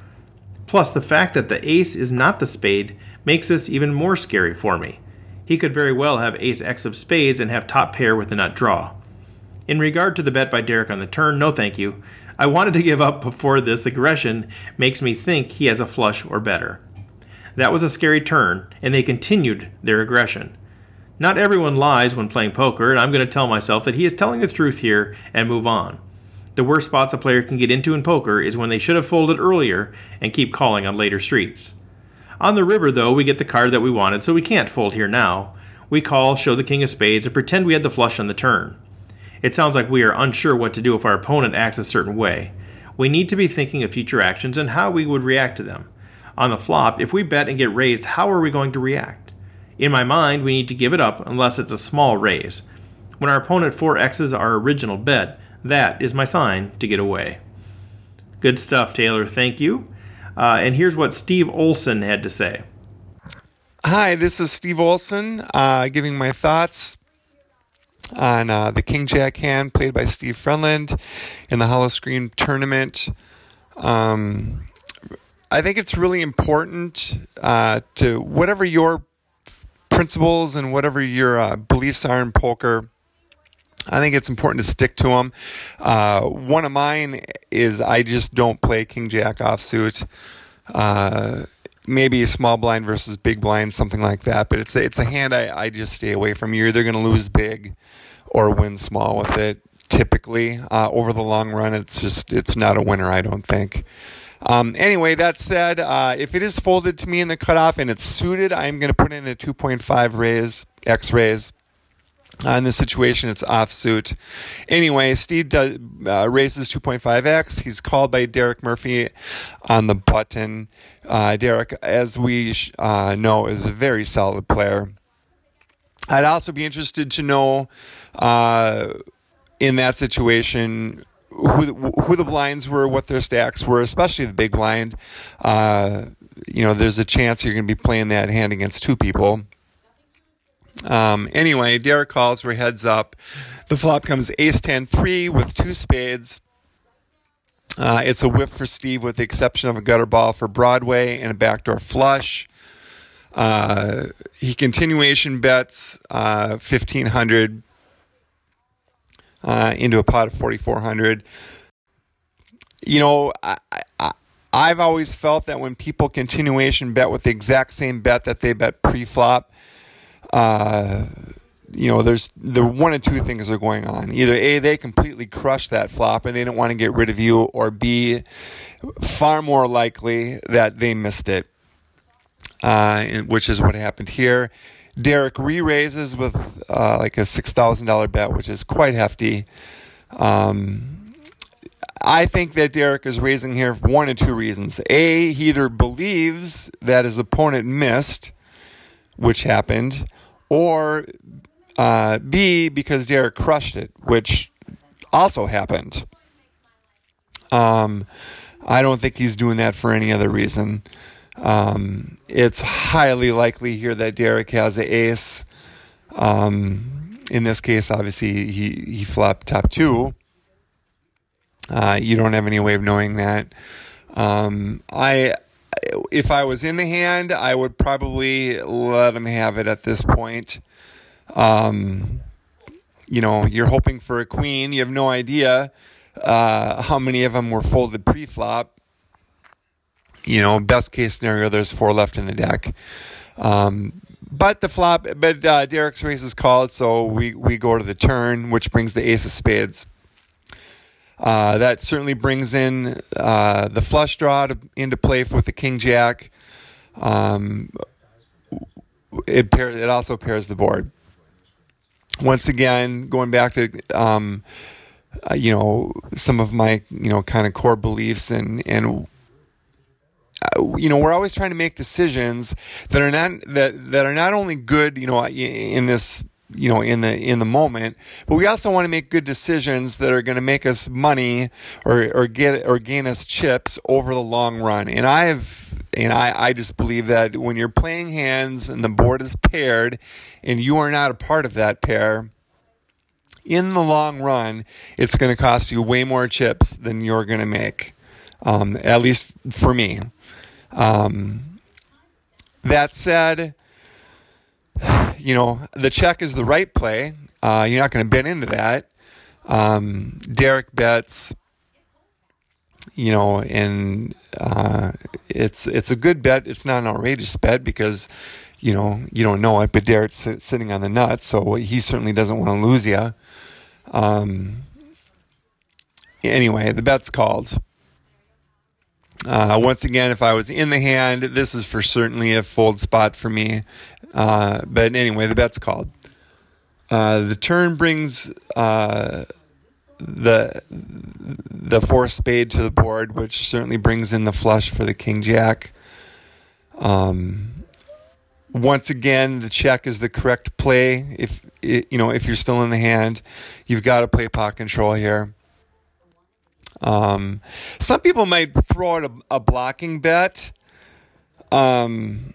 Plus, the fact that the ace is not the spade makes this even more scary for me. He could very well have ace x of spades and have top pair with the nut draw. In regard to the bet by Derek on the turn, no thank you. I wanted to give up before this aggression makes me think he has a flush or better. That was a scary turn, and they continued their aggression. Not everyone lies when playing poker, and I'm going to tell myself that he is telling the truth here and move on. The worst spots a player can get into in poker is when they should have folded earlier and keep calling on later streets. On the river, though, we get the card that we wanted, so we can't fold here now. We call, show the king of spades, and pretend we had the flush on the turn. It sounds like we are unsure what to do if our opponent acts a certain way. We need to be thinking of future actions and how we would react to them. On the flop, if we bet and get raised, how are we going to react? In my mind, we need to give it up unless it's a small raise. When our opponent 4x's our original bet, that is my sign to get away. Good stuff, Taylor. Thank you. Uh, and here's what Steve Olson had to say. Hi, this is Steve Olson uh, giving my thoughts on uh, the King Jack hand played by Steve Fredlund in the Howl-O-Scream tournament. Um, I think it's really important uh, to whatever your principles and whatever your uh, beliefs are in poker. I think it's important to stick to them. Uh, one of mine is I just don't play King Jack offsuit. Uh, maybe a small blind versus big blind, something like that. But it's a, it's a hand I, I just stay away from. You're either going to lose big or win small with it. Typically, uh, over the long run, it's just it's not a winner. I don't think. Um, anyway, that said, uh, if it is folded to me in the cutoff and it's suited, I'm going to put in a 2.5 raise, X raise. Uh, in this situation, it's offsuit. Anyway, Steve does, uh, raises 2.5x. He's called by Derek Murphy on the button. Uh, Derek, as we uh, know, is a very solid player. I'd also be interested to know uh, in that situation who who the blinds were, what their stacks were, especially the big blind. You know, there's a chance you're going to be playing that hand against two people. Um, anyway, Derek calls for heads up. The flop comes ace 10 3 with two spades. Uh, it's a whip for Steve with the exception of a gutter ball for Broadway and a backdoor flush. Uh, he continuation bets uh, 1500 uh, into a pot of 4,400. You know, I, I, I've always felt that when people continuation bet with the exact same bet that they bet pre-flop, uh, you know, there's the one of two things are going on. Either A, they completely crush that flop and they don't want to get rid of you, or B, far more likely that they missed it, uh, which is what happened here. Derek re raises with uh, like a $6,000 bet, which is quite hefty. Um, I think that Derek is raising here for one of two reasons. A, he either believes that his opponent missed, which happened, or uh, B, because Derek crushed it, which also happened. Um, I don't think he's doing that for any other reason. Um, it's highly likely here that Derek has an ace. Um, in this case, obviously, he, he flopped top two. Uh, you don't have any way of knowing that. Um, I, if I was in the hand, I would probably let him have it at this point. Um, you know, you're hoping for a queen. You have no idea uh, how many of them were folded pre-flop. You know, best case scenario, there's four left in the deck. Um, but the flop, but uh, Derek's race is called, so we, we go to the turn, which brings the ace of spades. Uh, that certainly brings in uh, the flush draw to, into play with the king jack. Um, it pair, it also pairs the board. Once again, going back to um, uh, you know some of my you know kind of core beliefs and and uh, you know we're always trying to make decisions that are not that that are not only good you know in this you know in the in the moment but we also want to make good decisions that are going to make us money or or get or gain us chips over the long run. And i've and i i just believe that when you're playing hands and the board is paired and you are not a part of that pair in the long run it's going to cost you way more chips than you're going to make um, at least for me. Um, that said you know, the check is the right play. Uh, you're not going to bet into that. Um, Derek bets, you know, and uh, it's it's a good bet. It's not an outrageous bet because, you know, you don't know it, but Derek's sitting on the nuts, so he certainly doesn't want to lose you. Um, anyway, the bet's called. Uh, once again, if I was in the hand, this is for certainly a fold spot for me. Uh, but anyway, the bet's called. Uh, the turn brings uh, the the four spade to the board, which certainly brings in the flush for the king jack. Um, once again, the check is the correct play. If you know if you're still in the hand, you've got to play pot control here. Um, some people might throw out a, a blocking bet. Um,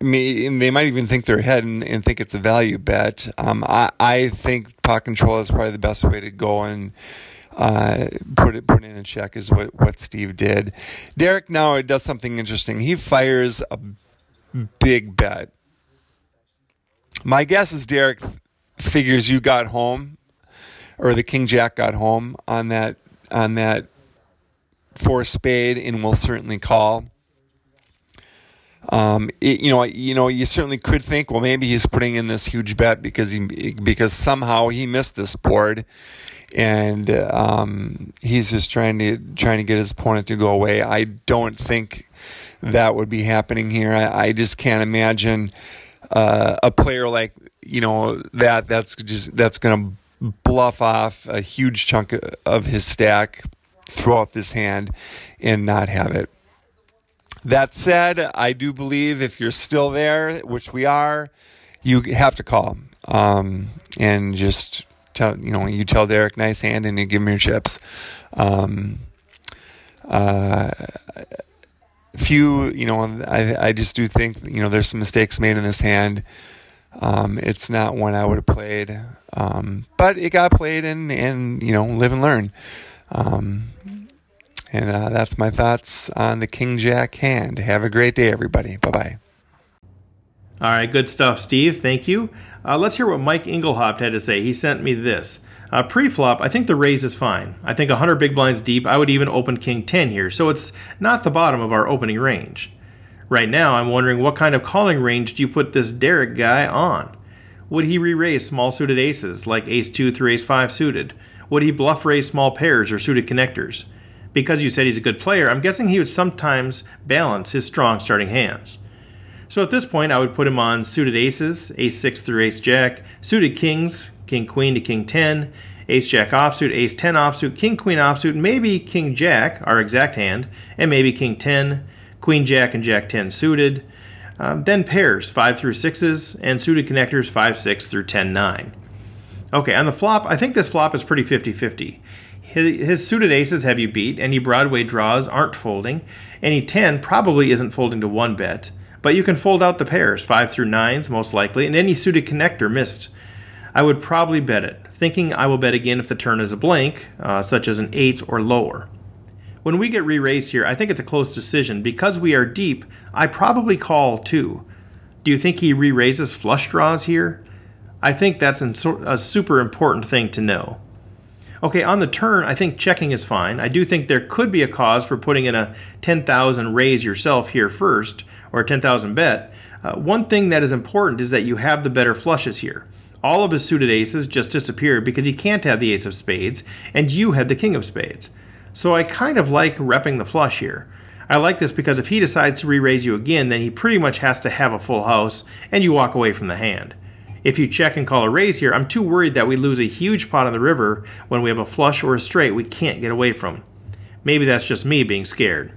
may, they might even think they're ahead and, and think it's a value bet. Um, I, I think pot control is probably the best way to go and uh, put it put in a check is what, what Steve did. Derek now does something interesting. He fires a big bet. My guess is Derek figures you got home or the king jack got home on that on that four spade and will certainly call. Um, it, you know, you know, you certainly could think, well, maybe he's putting in this huge bet because he because somehow he missed this board, and um, he's just trying to trying to get his opponent to go away. I don't think that would be happening here. I, I just can't imagine uh, a player like you know that that's just that's going to bluff off a huge chunk of his stack throughout this hand and not have it. That said, I do believe if you're still there, which we are, you have to call um, and just tell you know you tell Derek nice hand and you give him your chips. Um, uh, few, you know, I I just do think you know there's some mistakes made in this hand. Um, it's not one I would have played, um, but it got played and, and you know live and learn. Um, and uh, that's my thoughts on the King Jack hand. Have a great day, everybody. Bye bye. All right, good stuff, Steve. Thank you. Uh, let's hear what Mike Engelhopt had to say. He sent me this. Uh, pre-flop, I think the raise is fine. I think 100 big blinds deep. I would even open King 10 here, so it's not the bottom of our opening range. Right now, I'm wondering what kind of calling range do you put this Derek guy on? Would he re raise small suited aces, like ace 2 through ace 5 suited? Would he bluff raise small pairs or suited connectors? Because you said he's a good player, I'm guessing he would sometimes balance his strong starting hands. So at this point, I would put him on suited aces, ace 6 through ace jack, suited kings, king queen to king 10, ace jack offsuit, ace 10 offsuit, king queen offsuit, maybe king jack, our exact hand, and maybe king 10, queen jack, and jack 10 suited. Um, then pairs, 5 through 6s, and suited connectors, 5 6 through 10 9. Okay, on the flop, I think this flop is pretty 50 50. His, suited aces have you beat, any Broadway draws aren't folding, any 10 probably isn't folding to 1 bet, but you can fold out the pairs, 5 through 9s most likely, and any suited connector missed. I would probably bet it, thinking I will bet again if the turn is a blank, uh, such as an 8 or lower. When we get re raised here, I think it's a close decision. Because we are deep, I probably call too. Do you think he re raises flush draws here? I think that's a super important thing to know. Okay, on the turn, I think checking is fine. I do think there could be a cause for putting in a 10,000 raise yourself here first, or a 10,000 bet. Uh, one thing that is important is that you have the better flushes here all of his suited aces just disappear because he can't have the ace of spades, and you have the king of spades. So I kind of like repping the flush here. I like this because if he decides to re-raise you again, then he pretty much has to have a full house, and you walk away from the hand. If you check and call a raise here, I'm too worried that we lose a huge pot on the river when we have a flush or a straight we can't get away from. Maybe that's just me being scared.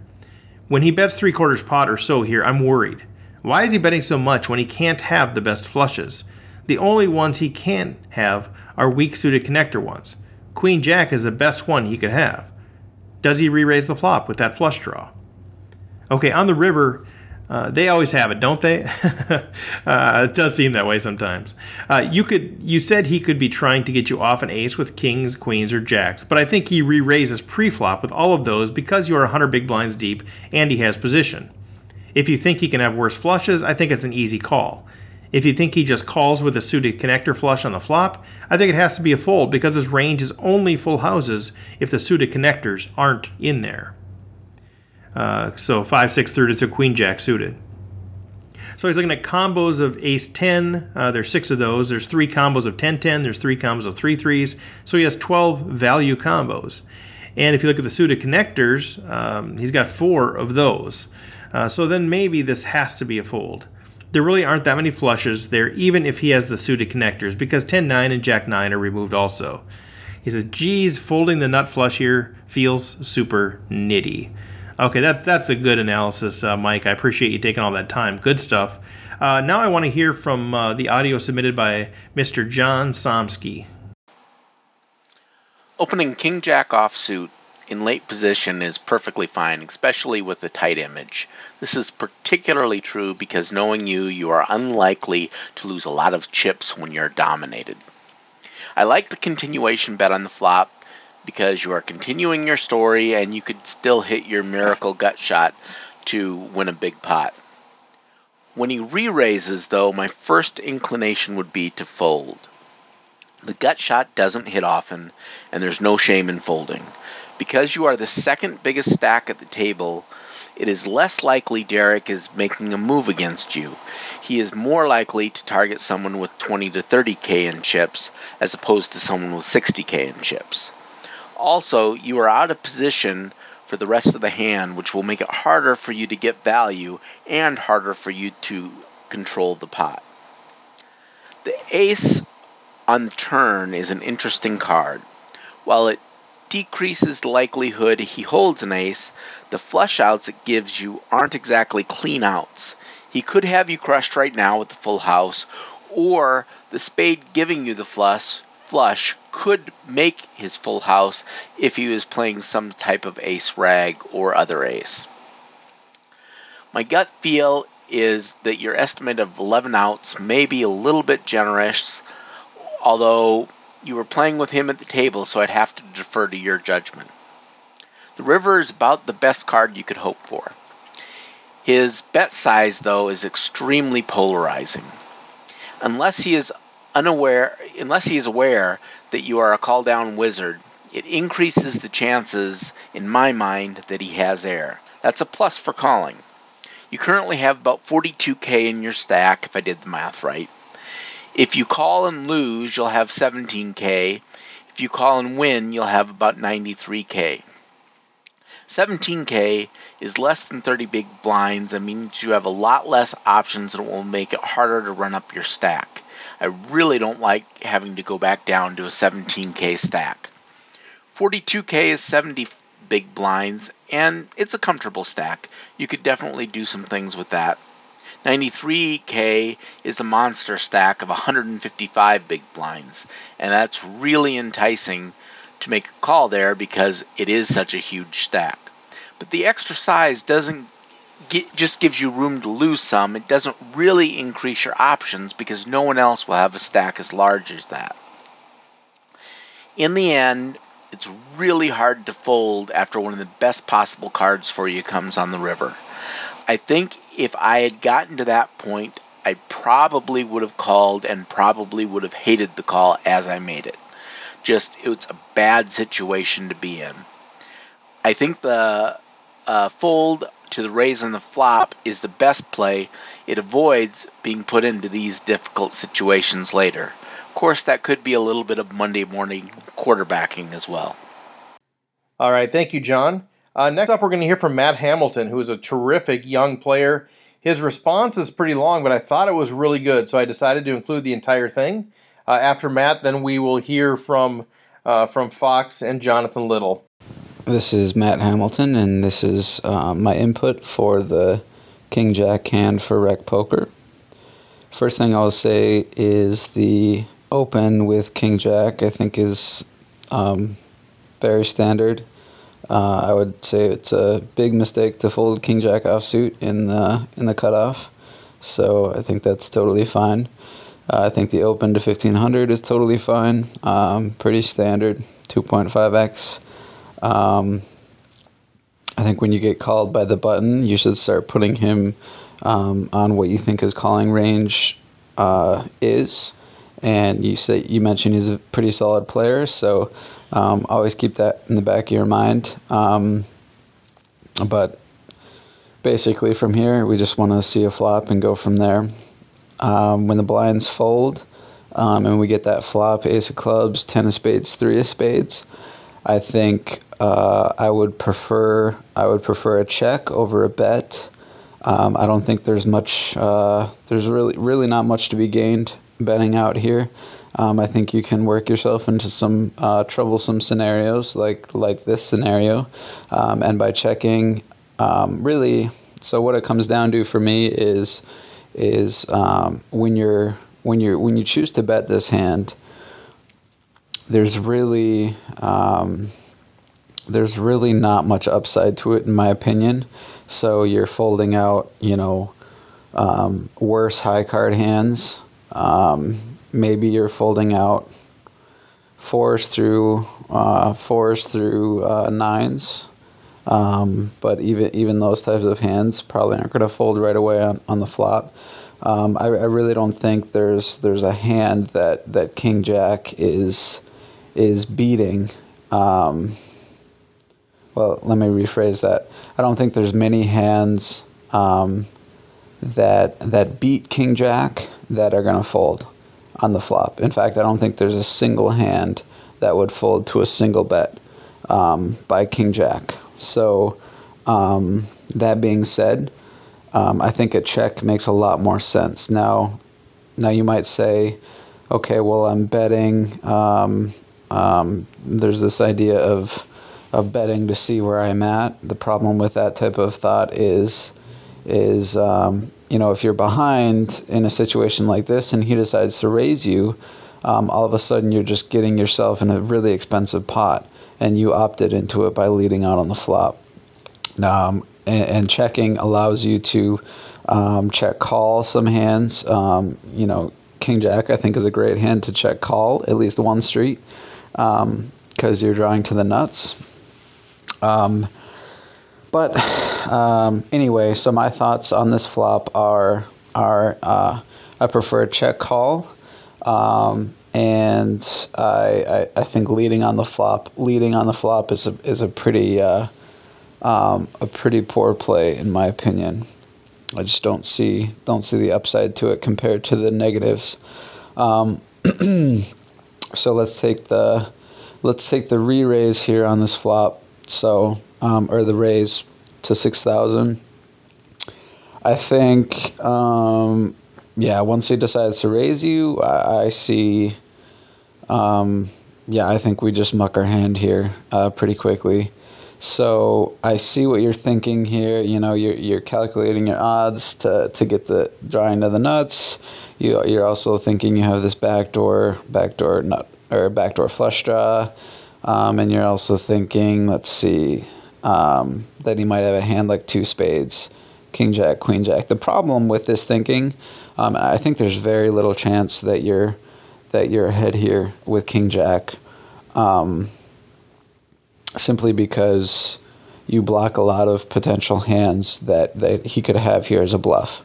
When he bets three quarters pot or so here, I'm worried. Why is he betting so much when he can't have the best flushes? The only ones he can have are weak suited connector ones. Queen Jack is the best one he could have. Does he re raise the flop with that flush draw? Okay, on the river, uh, they always have it, don't they? uh, it does seem that way sometimes. Uh, you could, you said he could be trying to get you off an ace with kings, queens, or jacks, but I think he re-raises pre-flop with all of those because you are 100 big blinds deep and he has position. If you think he can have worse flushes, I think it's an easy call. If you think he just calls with a suited connector flush on the flop, I think it has to be a fold because his range is only full houses if the suited connectors aren't in there. Uh, so 5 6 third is a queen jack suited. So he's looking at combos of ace 10. Uh, there's six of those. There's three combos of 10 10. There's three combos of 3 threes. So he has 12 value combos. And if you look at the suited connectors, um, he's got four of those. Uh, so then maybe this has to be a fold there really aren't that many flushes there, even if he has the suited connectors, because 10 9 and Jack 9 are removed also. He says, geez, folding the nut flush here feels super nitty. Okay, that, that's a good analysis, uh, Mike. I appreciate you taking all that time. Good stuff. Uh, now I want to hear from uh, the audio submitted by Mr. John Somsky. Opening King Jack offsuit in late position is perfectly fine, especially with a tight image. This is particularly true because knowing you, you are unlikely to lose a lot of chips when you're dominated. I like the continuation bet on the flop because you are continuing your story and you could still hit your miracle gut shot to win a big pot. When he re raises, though, my first inclination would be to fold. The gut shot doesn't hit often, and there's no shame in folding. Because you are the second biggest stack at the table, it is less likely Derek is making a move against you. He is more likely to target someone with 20 to 30k in chips as opposed to someone with 60k in chips. Also, you are out of position for the rest of the hand, which will make it harder for you to get value and harder for you to control the pot. The ace on the turn is an interesting card. While it decreases the likelihood he holds an ace, the flush outs it gives you aren't exactly clean outs. He could have you crushed right now with the full house, or the spade giving you the flush flush could make his full house if he was playing some type of ace rag or other ace. My gut feel is that your estimate of 11 outs may be a little bit generous, although you were playing with him at the table, so I'd have to defer to your judgment. The river is about the best card you could hope for. His bet size, though, is extremely polarizing. Unless he is unaware, unless he is aware that you are a call down wizard, it increases the chances, in my mind, that he has air. That's a plus for calling. You currently have about 42k in your stack, if I did the math right. If you call and lose, you'll have 17K. If you call and win, you'll have about 93K. 17K is less than 30 big blinds. That means you have a lot less options and it will make it harder to run up your stack. I really don't like having to go back down to a 17k stack. 42k is 70 big blinds, and it's a comfortable stack. You could definitely do some things with that. 93k is a monster stack of 155 big blinds, and that's really enticing to make a call there because it is such a huge stack. But the extra size doesn't get, just gives you room to lose some. It doesn't really increase your options because no one else will have a stack as large as that. In the end, it's really hard to fold after one of the best possible cards for you comes on the river. I think if I had gotten to that point, I probably would have called and probably would have hated the call as I made it. Just, it's a bad situation to be in. I think the uh, fold to the raise on the flop is the best play. It avoids being put into these difficult situations later. Of course, that could be a little bit of Monday morning quarterbacking as well. All right, thank you, John. Uh, next up, we're going to hear from Matt Hamilton, who is a terrific young player. His response is pretty long, but I thought it was really good, so I decided to include the entire thing. Uh, after Matt, then we will hear from uh, from Fox and Jonathan Little. This is Matt Hamilton, and this is uh, my input for the King Jack hand for Rec Poker. First thing I'll say is the open with King Jack, I think, is um, very standard. Uh, I would say it's a big mistake to fold King Jack offsuit in the in the cutoff, so I think that's totally fine. Uh, I think the open to 1500 is totally fine, um, pretty standard, 2.5x. Um, I think when you get called by the button, you should start putting him um, on what you think his calling range uh, is. And you say you mentioned he's a pretty solid player, so um, always keep that in the back of your mind. Um, but basically, from here, we just want to see a flop and go from there. Um, when the blinds fold um, and we get that flop, ace of clubs, ten of spades, three of spades, I think uh, I would prefer I would prefer a check over a bet. Um, I don't think there's much. Uh, there's really really not much to be gained betting out here. Um, I think you can work yourself into some uh, troublesome scenarios like like this scenario, um, and by checking, um, really. So what it comes down to for me is is um, when you're when you're when you choose to bet this hand. There's really um, there's really not much upside to it in my opinion. So you're folding out, you know, um, worse high card hands. Um, maybe you're folding out fours through uh, fours through uh, nines. Um, but even even those types of hands probably aren't going to fold right away on, on the flop. Um, I, I really don't think there's there's a hand that, that King Jack is is beating. Um, well, let me rephrase that. I don't think there's many hands um, that that beat King Jack that are going to fold on the flop. In fact, I don't think there's a single hand that would fold to a single bet um, by King Jack. So, um, that being said, um, I think a check makes a lot more sense. Now, now you might say, okay, well, I'm betting. Um, um, there's this idea of of betting to see where I'm at. The problem with that type of thought is is um, you know if you're behind in a situation like this and he decides to raise you, um, all of a sudden you're just getting yourself in a really expensive pot, and you opted into it by leading out on the flop. Um, and, and, checking allows you to um, check call some hands. Um, you know, King Jack I think is a great hand to check call at least one street because um, you're drawing to the nuts. Um, but um, anyway, so my thoughts on this flop are are uh, I prefer check call, um, and I, I, I think leading on the flop leading on the flop is a is a pretty uh, um, a pretty poor play in my opinion. I just don't see don't see the upside to it compared to the negatives. Um, so let's take the let's take the re-raise here on this flop so um, or the raise to six thousand. I think um, yeah, once he decides to raise you, I, I see. Um, yeah, I think we just muck our hand here uh, pretty quickly. So I see what you're thinking here. You know, you're you're calculating your odds to, to get the drawing of the nuts. You you're also thinking you have this backdoor backdoor nut or backdoor flush draw, um, and you're also thinking, let's see, um, that he might have a hand like two spades, king jack, queen jack. The problem with this thinking, um, I think there's very little chance that you're that you're ahead here with king jack. Um, simply because you block a lot of potential hands that, that he could have here as a bluff.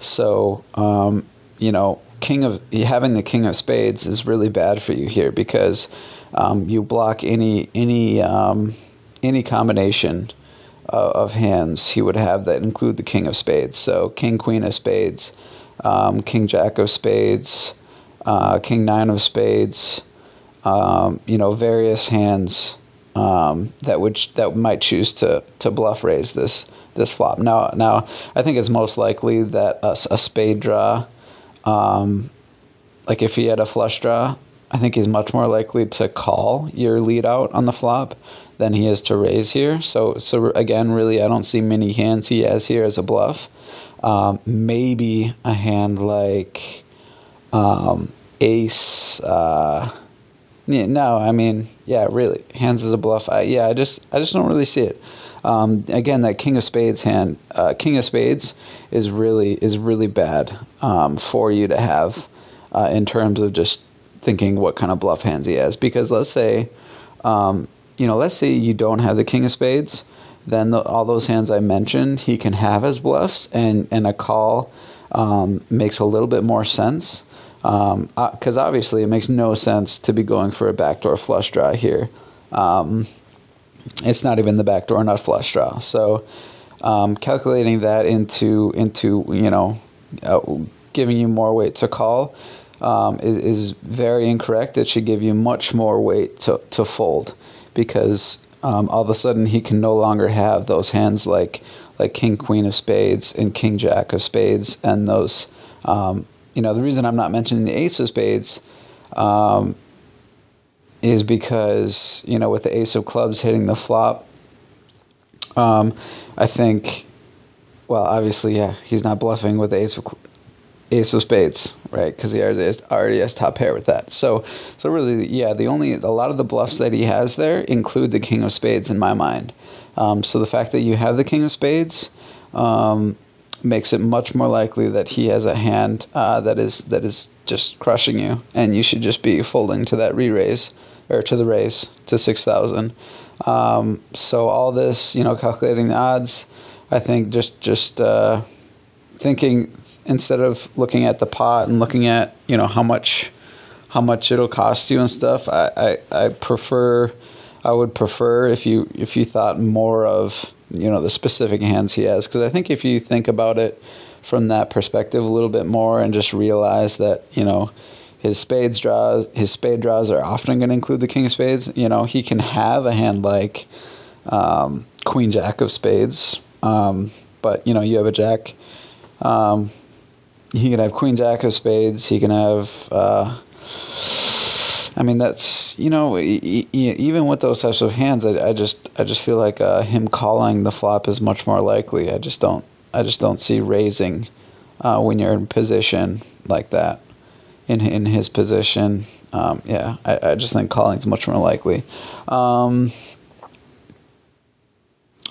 So, um, you know, king of having the king of spades is really bad for you here because um, you block any any um, any combination of, of, hands he would have that include the king of spades. So, king queen of spades, um, king jack of spades, uh, king nine of spades. Um, you know, various hands um, that would that might choose to to bluff raise this this flop. Now now I think it's most likely that a, a spade draw, um, like if he had a flush draw, I think he's much more likely to call your lead out on the flop than he is to raise here. So so again, really, I don't see many hands he has here as a bluff. Um, maybe a hand like um, ace. Uh, yeah, no, I mean, yeah, really, hands as a bluff. I, yeah, I just, I just don't really see it. Um, again, that King of Spades hand, uh, King of Spades is really is really bad um, for you to have uh, in terms of just thinking what kind of bluff hands he has. Because let's say, um, you know, let's say you don't have the King of Spades, then the, all those hands I mentioned he can have as bluffs, and and a call um, makes a little bit more sense because um, uh, obviously it makes no sense to be going for a backdoor flush draw here. Um, it's not even the backdoor nut flush draw. So um, calculating that into into you know uh, giving you more weight to call um, is, is, very incorrect. It should give you much more weight to to fold because um, all of a sudden he can no longer have those hands like like king queen of spades and king jack of spades and those um, you know, the reason I'm not mentioning the ace of spades um, is because, you know, with the ace of clubs hitting the flop, um, I think, well, obviously, yeah, he's not bluffing with the ace of ace of spades, right? Because he already has, already has top pair with that. So, so really, yeah, the only a lot of the bluffs that he has there include the king of spades in my mind. Um, so the fact that you have the king of spades um, makes it much more likely that he has a hand uh, that is that is just crushing you, and you should just be folding to that re-raise or to the raise to six thousand. Um, so all this, you know, calculating the odds, I think just just uh, thinking instead of looking at the pot and looking at you know how much how much it'll cost you and stuff. I, I, I prefer I would prefer if you if you thought more of you know the specific hands he has because I think if you think about it from that perspective a little bit more and just realize that you know his spades draws his spade draws are often going to include the king of spades you know he can have a hand like um, queen jack of spades um, but you know you have a jack um, he can have queen jack of spades he can have uh, I mean, that's you know, even with those types of hands, I, I just I just feel like uh, him calling the flop is much more likely. I just don't I just don't see raising uh, when you're in position like that. In in his position, um, yeah, I, I just think calling is much more likely. Um,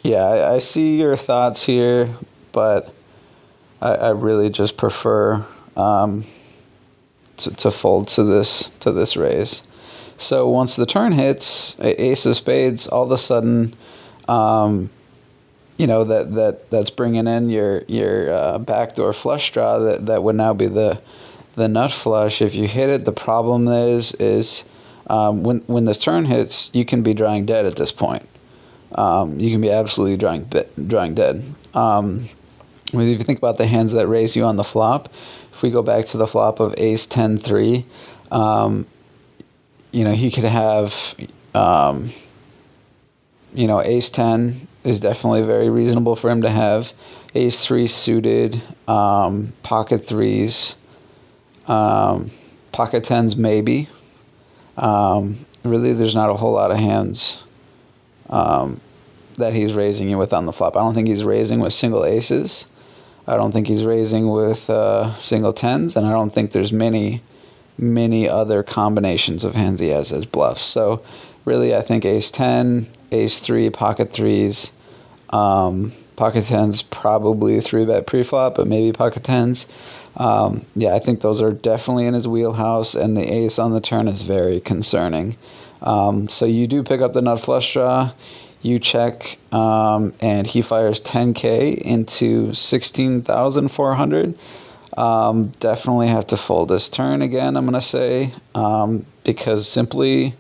yeah, I, I, see your thoughts here, but I, I really just prefer. Um, to, to fold to this to this raise. So once the turn hits, Ace of Spades, all of a sudden, um, you know that that that's bringing in your your uh, backdoor flush draw. That that would now be the the nut flush. If you hit it, the problem is is um, when when this turn hits, you can be drawing dead at this point. Um, you can be absolutely drawing drawing dead. If you think about the hands that raise you on the flop, if we go back to the flop of ace 10 3, um, you know, he could have, um, you know, ace 10 is definitely very reasonable for him to have. Ace 3 suited, um, pocket threes, Um, pocket tens maybe. Um, really, there's not a whole lot of hands um, that he's raising you with on the flop. I don't think he's raising with single aces. I don't think he's raising with uh, single tens, and I don't think there's many, many other combinations of hands he has as bluffs. So, really, I think ace ten, ace three, pocket threes, um, pocket tens, probably three bet pre-flop, but maybe pocket tens. Um, yeah, I think those are definitely in his wheelhouse, and the ace on the turn is very concerning. Um, so you do pick up the nut flush draw, you check, um, and he fires 10k into 16,400. Um, definitely have to fold this turn again, I'm going to say, um, because simply.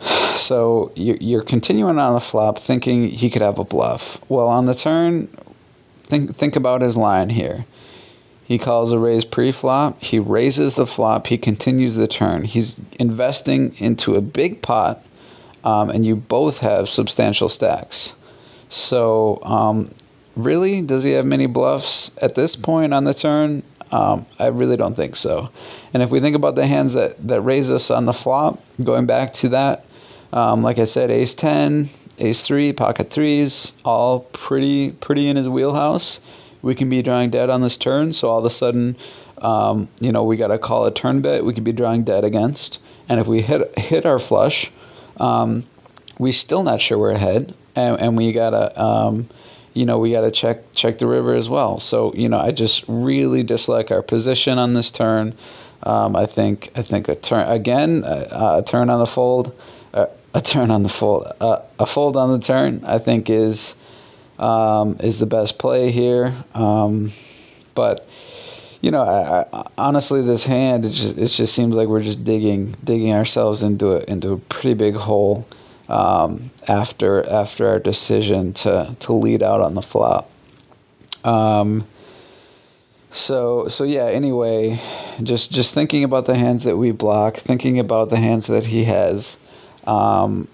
So you're continuing on the flop thinking he could have a bluff. Well, on the turn, think think about his line here. He calls a raise pre-flop. He raises the flop. He continues the turn. He's investing into a big pot, um, and you both have substantial stacks. So, um, really, does he have many bluffs at this point on the turn? Um, I really don't think so. And if we think about the hands that, that raise us on the flop, going back to that, um, like I said, ace 10, ace 3, pocket threes, all pretty pretty in his wheelhouse we can be drawing dead on this turn. So all of a sudden, um, you know, we got to call a turn bet. We could be drawing dead against, and if we hit hit our flush, um, we still not sure we're ahead, and, and we gotta. Um, you know, we got to check check the river as well. So, you know, I just really dislike our position on this turn. Um, I think I think a turn again, a, a turn on the fold, uh, a turn on the fold, uh, a fold on the turn. I think is um, is the best play here. Um, but you know, I, I, honestly, this hand it just it just seems like we're just digging digging ourselves into a into a pretty big hole um, after after our decision to to lead out on the flop. Um, so so yeah. Anyway, just just thinking about the hands that we block, thinking about the hands that he has. Um,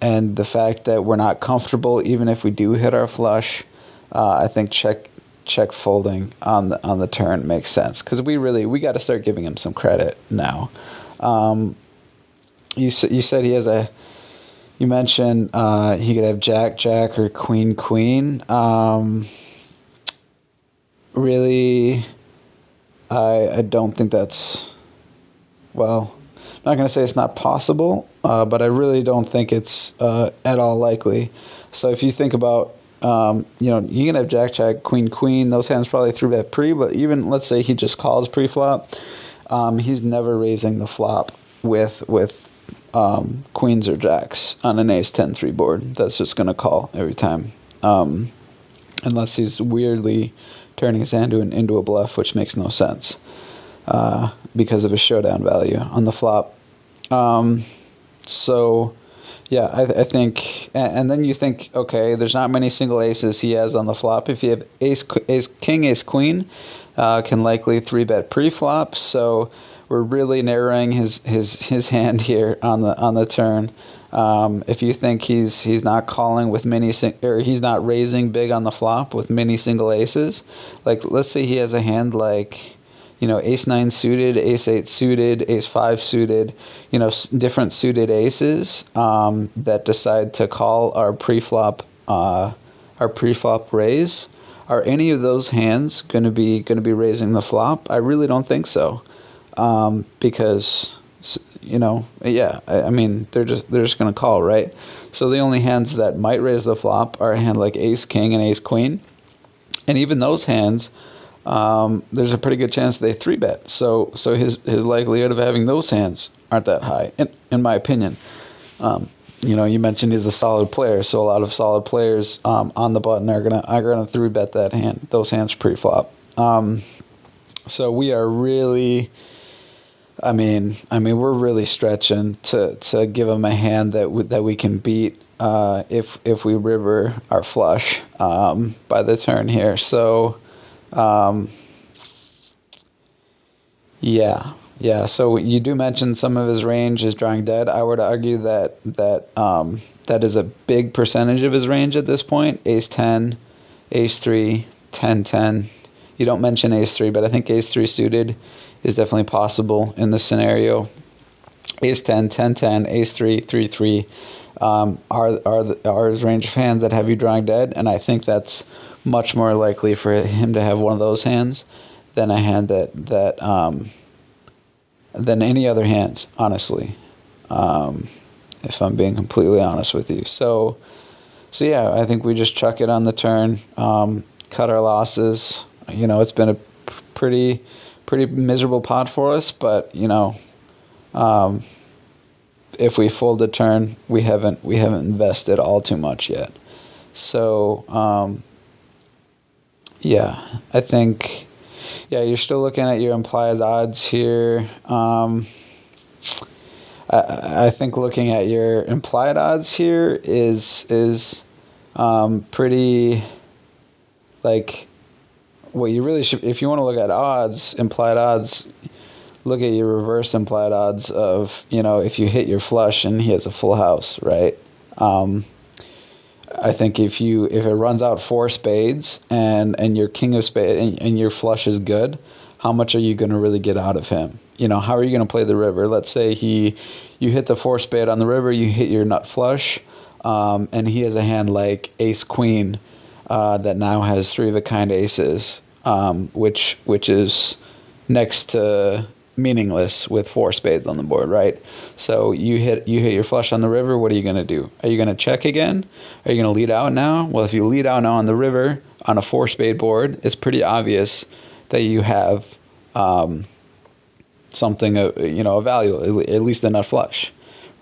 and the fact that we're not comfortable even if we do hit our flush, uh, I think check check folding on the on the turn makes sense because we really we got to start giving him some credit now. Um, you you said he has a. You mentioned uh, he could have Jack Jack or Queen Queen. Um, really, I I don't think that's well. I'm not going to say it's not possible, uh, but I really don't think it's uh, at all likely. So if you think about, um, you know, you can have Jack Jack, Queen Queen. Those hands probably threw that pre, but even let's say he just calls pre flop, um, he's never raising the flop with with um, queens or jacks on an ace 10 3 board. That's just going to call every time. Um, unless he's weirdly turning his hand into, an, into a bluff, which makes no sense uh, because of his showdown value on the flop. Um, so, yeah, I, I think, and, and, then you think, okay, there's not many single aces he has on the flop. If you have ace, ace king, ace queen, uh, can likely three bet pre-flop. So we're really narrowing his his his hand here on the on the turn. Um, if you think he's he's not calling with many or he's not raising big on the flop with many single aces, like let's say he has a hand like you know, ace nine suited, ace eight suited, ace five suited, you know, different suited aces um, that decide to call our pre-flop, uh, our pre-flop raise. Are any of those hands going to be going to be raising the flop? I really don't think so, um, because you know, yeah, I, I, mean they're just they're just going to call, right? So the only hands that might raise the flop are a hand like ace king and ace queen, and even those hands um, there's a pretty good chance they three bet. So so his his likelihood of having those hands aren't that high, in in my opinion. Um, you know, you mentioned he's a solid player, so a lot of solid players um, on the button are gonna are gonna three bet that hand, those hands pre-flop. Um, so we are really, I mean, I mean, we're really stretching to to give him a hand that that we can beat uh, if if we river our flush um, by the turn here. So um, yeah, yeah. So you do mention some of his range is drawing dead. I would argue that that um, that is a big percentage of his range at this point. Ace ten, Ace three, 10 10. you don't mention ace three, but I think ace three suited is definitely possible in this scenario. Ace 10, 10, 10, ace 3, 3, 3 um, are, are, are his range of hands that have you drawing dead, and I think that's much more likely for him to have one of those hands than a hand that, that um, than any other hand, honestly. Um, if I'm being completely honest with you. So, so yeah, I think we just chuck it on the turn, um, cut our losses. You know, it's been a pretty, pretty miserable pot for us, but you know, um, if we fold a turn, we haven't we haven't invested all too much yet. So um, yeah, I think yeah you're still looking at your implied odds here. Um, I, I, think looking at your implied odds here is is um, pretty like what you really should if you want to look at odds implied odds look at your reverse implied odds of you know if you hit your flush and he has a full house, right? Um, I think if you if it runs out four spades and and your king of spades and, and your flush is good, how much are you going to really get out of him? You know, how are you going to play the river? Let's say he you hit the four spade on the river, you hit your nut flush, um, and he has a hand like ace queen uh, that now has three of a kind aces, um, which which is next to meaningless with four spades on the board, right? So you hit you hit your flush on the river. What are you going to do? Are you going to check again? Are you going to lead out now? Well, if you lead out now on the river on a four spade board, it's pretty obvious that you have um, something uh, you know a value, at least a flush,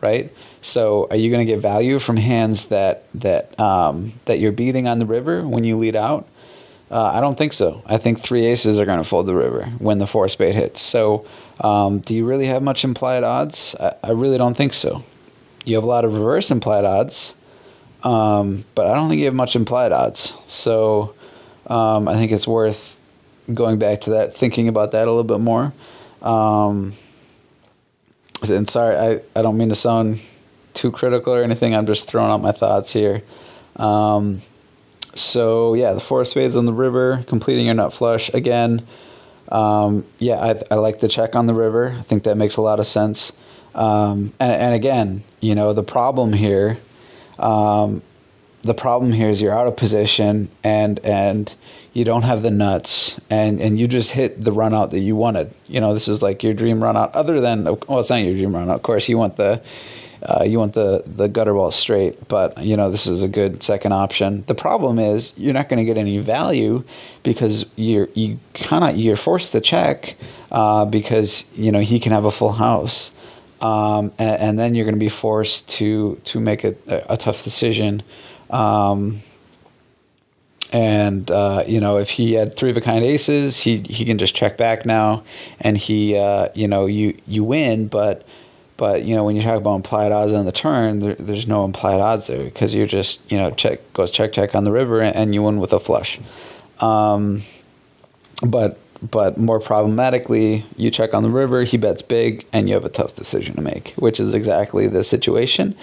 right? So are you going to get value from hands that that um, that you're beating on the river when you lead out? Uh, I don't think so. I think three aces are going to fold the river when the four spade hits. So, um, do you really have much implied odds? I, I, really don't think so. You have a lot of reverse implied odds, um, but I don't think you have much implied odds. So, um, I think it's worth going back to that, thinking about that a little bit more. Um, and sorry, I, I don't mean to sound too critical or anything. I'm just throwing out my thoughts here. Um, so yeah, the four spades on the river, completing your nut flush again. Um, yeah, I, I, like the check on the river. I think that makes a lot of sense. Um, and, and, again, you know, the problem here, um, the problem here is you're out of position and and you don't have the nuts and and you just hit the run out that you wanted. You know, this is like your dream run out. Other than well, it's not your dream run out. Of course, you want the uh, you want the the gutter ball straight, but you know this is a good second option. The problem is you're not going to get any value because you're you kind of you're forced to check uh, because you know he can have a full house, um, and, and, then you're going to be forced to to make a, a tough decision. Um, and uh, you know if he had three of a kind aces, he he can just check back now, and he uh, you know you you win, but but you know, when you talk about implied odds on the turn, there, there's no implied odds there because you're just you know check goes check check on the river and you win with a flush. Um, but but more problematically, you check on the river, he bets big, and you have a tough decision to make, which is exactly the situation.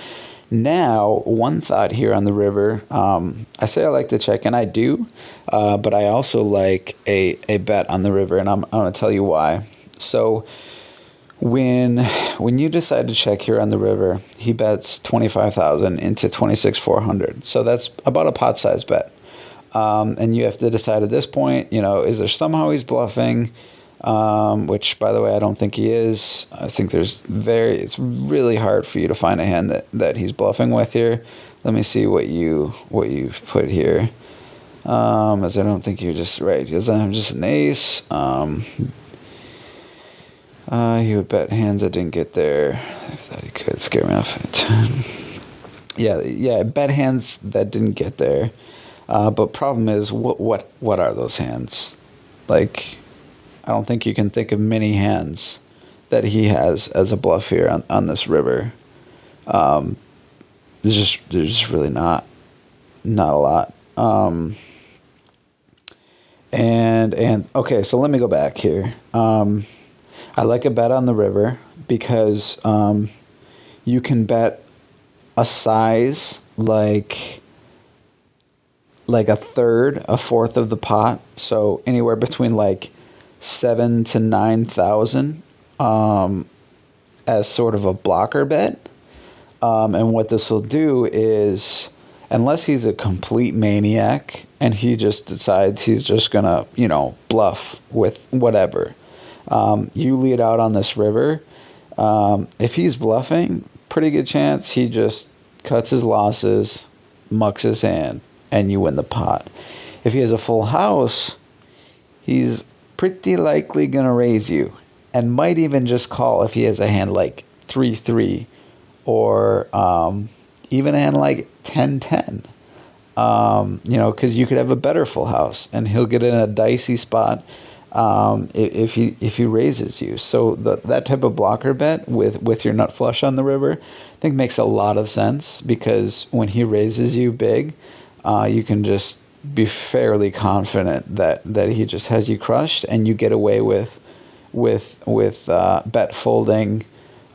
Now, one thought here on the river, um, I say I like to check, and I do, uh, but I also like a, a bet on the river, and I'm, I'm going to tell you why. So, when when you decide to check here on the river, he bets twenty five thousand into twenty six four hundred. So that's about a pot size bet. Um, and you have to decide at this point, you know, is there somehow he's bluffing? Um, which, by the way, I don't think he is. I think there's very, it's really hard for you to find a hand that, that he's bluffing with here. Let me see what you what you put here. Um, as I don't think you're just right because I'm just an ace. Um, uh, he would bet hands that didn't get there. I thought he could scare me off. yeah, yeah, bet hands that didn't get there. Uh, but problem is, what what what are those hands? Like, I don't think you can think of many hands that he has as a bluff here on, on this river. Um, there's just there's just really not not a lot. Um, and and okay, so let me go back here. Um, I like a bet on the river because um, you can bet a size like like a third, a fourth of the pot. So anywhere between like seven to nine thousand um, as sort of a blocker bet. Um, and what this will do is, unless he's a complete maniac and he just decides he's just gonna, you know, bluff with whatever, um, you lead out on this river. Um, if he's bluffing, pretty good chance he just cuts his losses, mucks his hand, and you win the pot. If he has a full house, he's pretty likely going to raise you and might even just call if he has a hand like 3 3 or um, even a hand like 10 10. Um, you know, because you could have a better full house and he'll get in a dicey spot um, if he if he raises you. So the, that type of blocker bet with with your nut flush on the river, I think makes a lot of sense because when he raises you big, uh, you can just be fairly confident that that he just has you crushed and you get away with with with uh, bet folding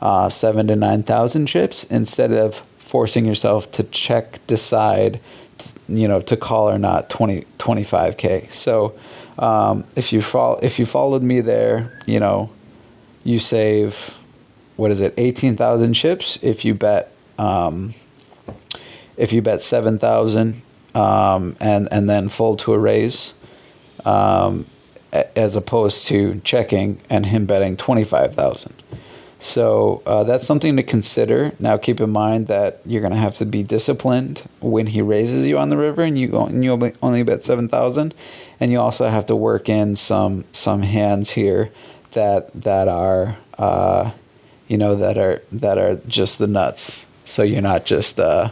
uh, seven to nine thousand chips instead of forcing yourself to check decide you know to call or not 20 25k so um, if you follow if you followed me there you know you save what is it 18,000 chips if you bet um, if you bet 7,000 um, and and then fold to a raise, um, as opposed to checking and him betting twenty five thousand. So uh, that's something to consider. Now, keep in mind that you're going to have to be disciplined when he raises you on the river, and you go, and you only bet seven thousand, and you also have to work in some some hands here that that are uh, you know that are that are just the nuts. So you're not just uh,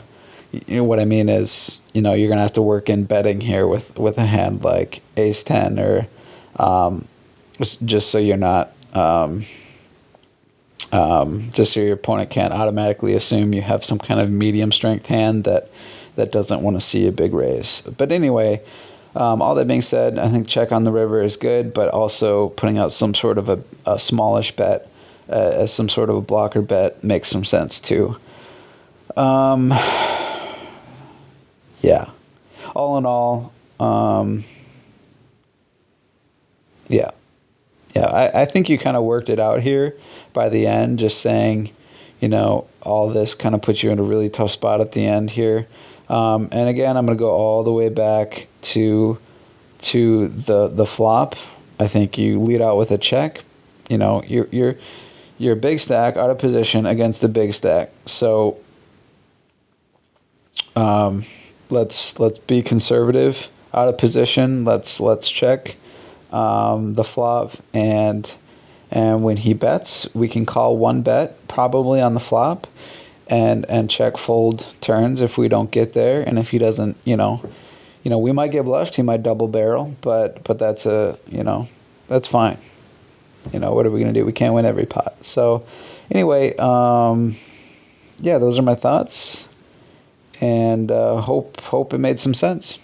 you know what I mean is you know you're gonna have to work in betting here with with a hand like ace ten or um, just so you're not um, um, just so your opponent can't automatically assume you have some kind of medium strength hand that that doesn't want to see a big raise. But anyway, um, all that being said, I think check on the river is good, but also putting out some sort of a, a smallish bet uh, as some sort of a blocker bet makes some sense too. Um, yeah. All in all, um, yeah. Yeah, I, I think you kind of worked it out here by the end, just saying, you know, all this kind of puts you in a really tough spot at the end here. Um, and again, I'm going to go all the way back to to the the flop. I think you lead out with a check. You know, you're you're you're big stack out of position against the big stack. So um, let's let's be conservative out of position. Let's let's check um, the flop and and when he bets, we can call one bet probably on the flop and and check fold turns if we don't get there and if he doesn't, you know, you know, we might get blushed, he might double barrel, but but that's a, you know, that's fine. You know, what are we to do? We can't win every pot. So anyway, um yeah, those are my thoughts and uh, hope hope it made some sense.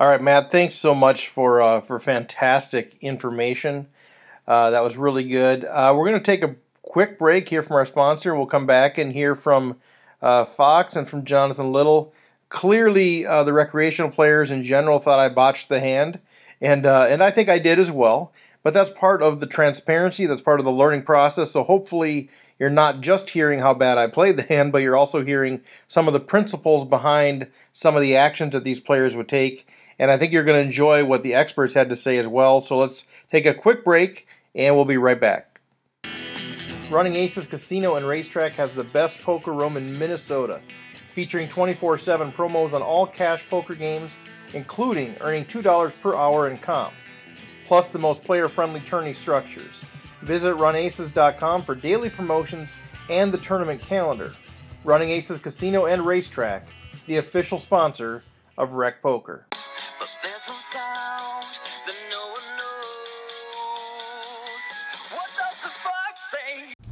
All right, Matt. Thanks so much for uh, for fantastic information. Uh, that was really good. Uh, we're to take a quick break here from our sponsor. We'll come back and hear from uh, Fox and from Jonathan Little. Clearly, uh, the recreational players in general thought I botched the hand, and and I think I did as well. But that's part of the transparency. That's part of the learning process. So hopefully you're not just hearing how bad I played the hand, but you're also hearing some of the principles behind some of the actions that these players would take. And I think you're going to enjoy what the experts had to say as well. So let's take a quick break and we'll be right back. Running Aces Casino and Racetrack has the best poker room in Minnesota, featuring 24 7 promos on all cash poker games, including earning $2 per hour in comps, plus the most player friendly tourney structures. Visit runaces.com for daily promotions and the tournament calendar. Running Aces Casino and Racetrack, the official sponsor of Rec Poker.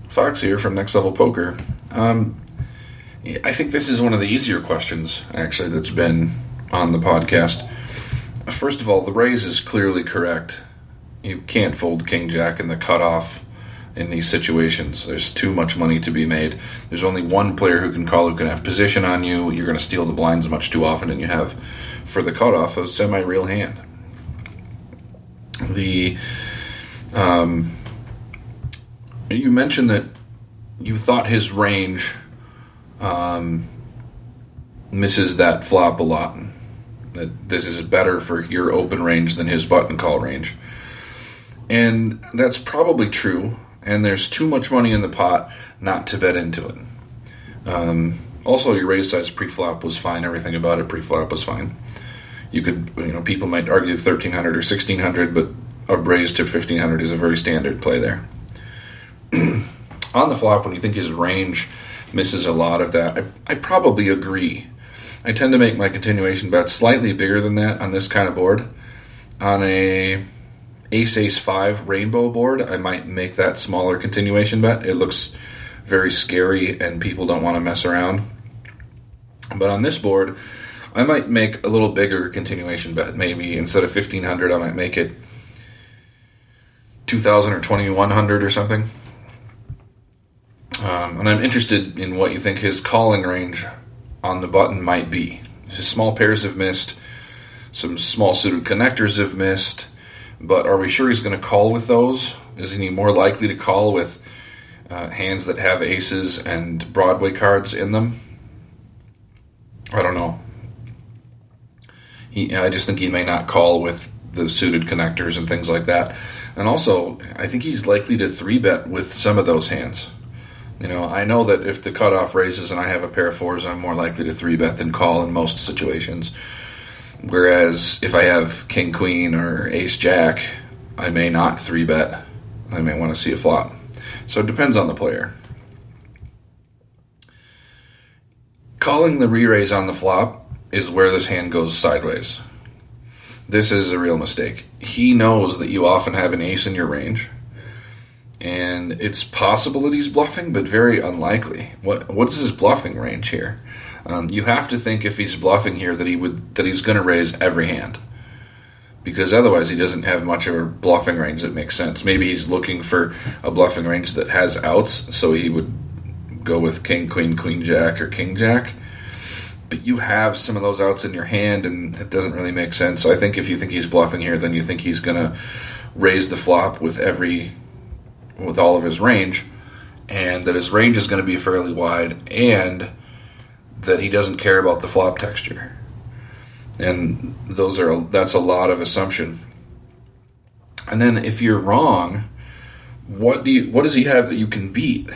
Fox here from Next Level Poker. Um, I think this is one of the easier questions, actually, that's been on the podcast. First of all, the raise is clearly correct you can't fold king jack in the cutoff in these situations. There's too much money to be made. There's only one player who can call who can have position on you. You're going to steal the blinds much too often and you have for the cutoff a semi real hand. The um, you mentioned that you thought his range um, misses that flop a lot. That this is better for your open range than his button call range. And that's probably true. And there's too much money in the pot not to bet into it. Um, also, your raise size pre-flop was fine. Everything about it pre-flop was fine. You could, you know, people might argue 1300 or 1600, but a raise to 1500 is a very standard play there. On the flop, when you think his range misses a lot of that, I, I probably agree. I tend to make my continuation bets slightly bigger than that on this kind of board. On a ace ace five rainbow board, I might make that smaller continuation bet. It looks very scary and people don't want to mess around. But on this board, I might make a little bigger continuation bet. Maybe instead of 1500, I might make it 2000 or 2100 or something. Um, and I'm interested in what you think his calling range on the button might be. His small pairs have missed, some small suited connectors have missed, but are we sure he's going to call with those? Isn't he more likely to call with uh, hands that have aces and Broadway cards in them? I don't know. He, I just think he may not call with the suited connectors and things like that. And also, I think he's likely to three bet with some of those hands. You know, I know that if the cutoff raises and I have a pair of fours, I'm more likely to three bet than call in most situations. Whereas if I have king queen or ace jack, I may not three bet. I may want to see a flop. So it depends on the player. Calling the re raise on the flop is where this hand goes sideways. This is a real mistake. He knows that you often have an ace in your range and it's possible that he's bluffing, but very unlikely. What what's his bluffing range here? Um, you have to think if he's bluffing here that he would that he's going to raise every hand, because otherwise he doesn't have much of a bluffing range that makes sense. Maybe he's looking for a bluffing range that has outs, so he would go with king, queen, queen, jack, or king, jack. But you have some of those outs in your hand, and it doesn't really make sense. So I think if you think he's bluffing here, then you think he's going to raise the flop with every with all of his range, and that his range is going to be fairly wide, and that he doesn't care about the flop texture. And those are that's a lot of assumption. And then if you're wrong, what do you what does he have that you can beat?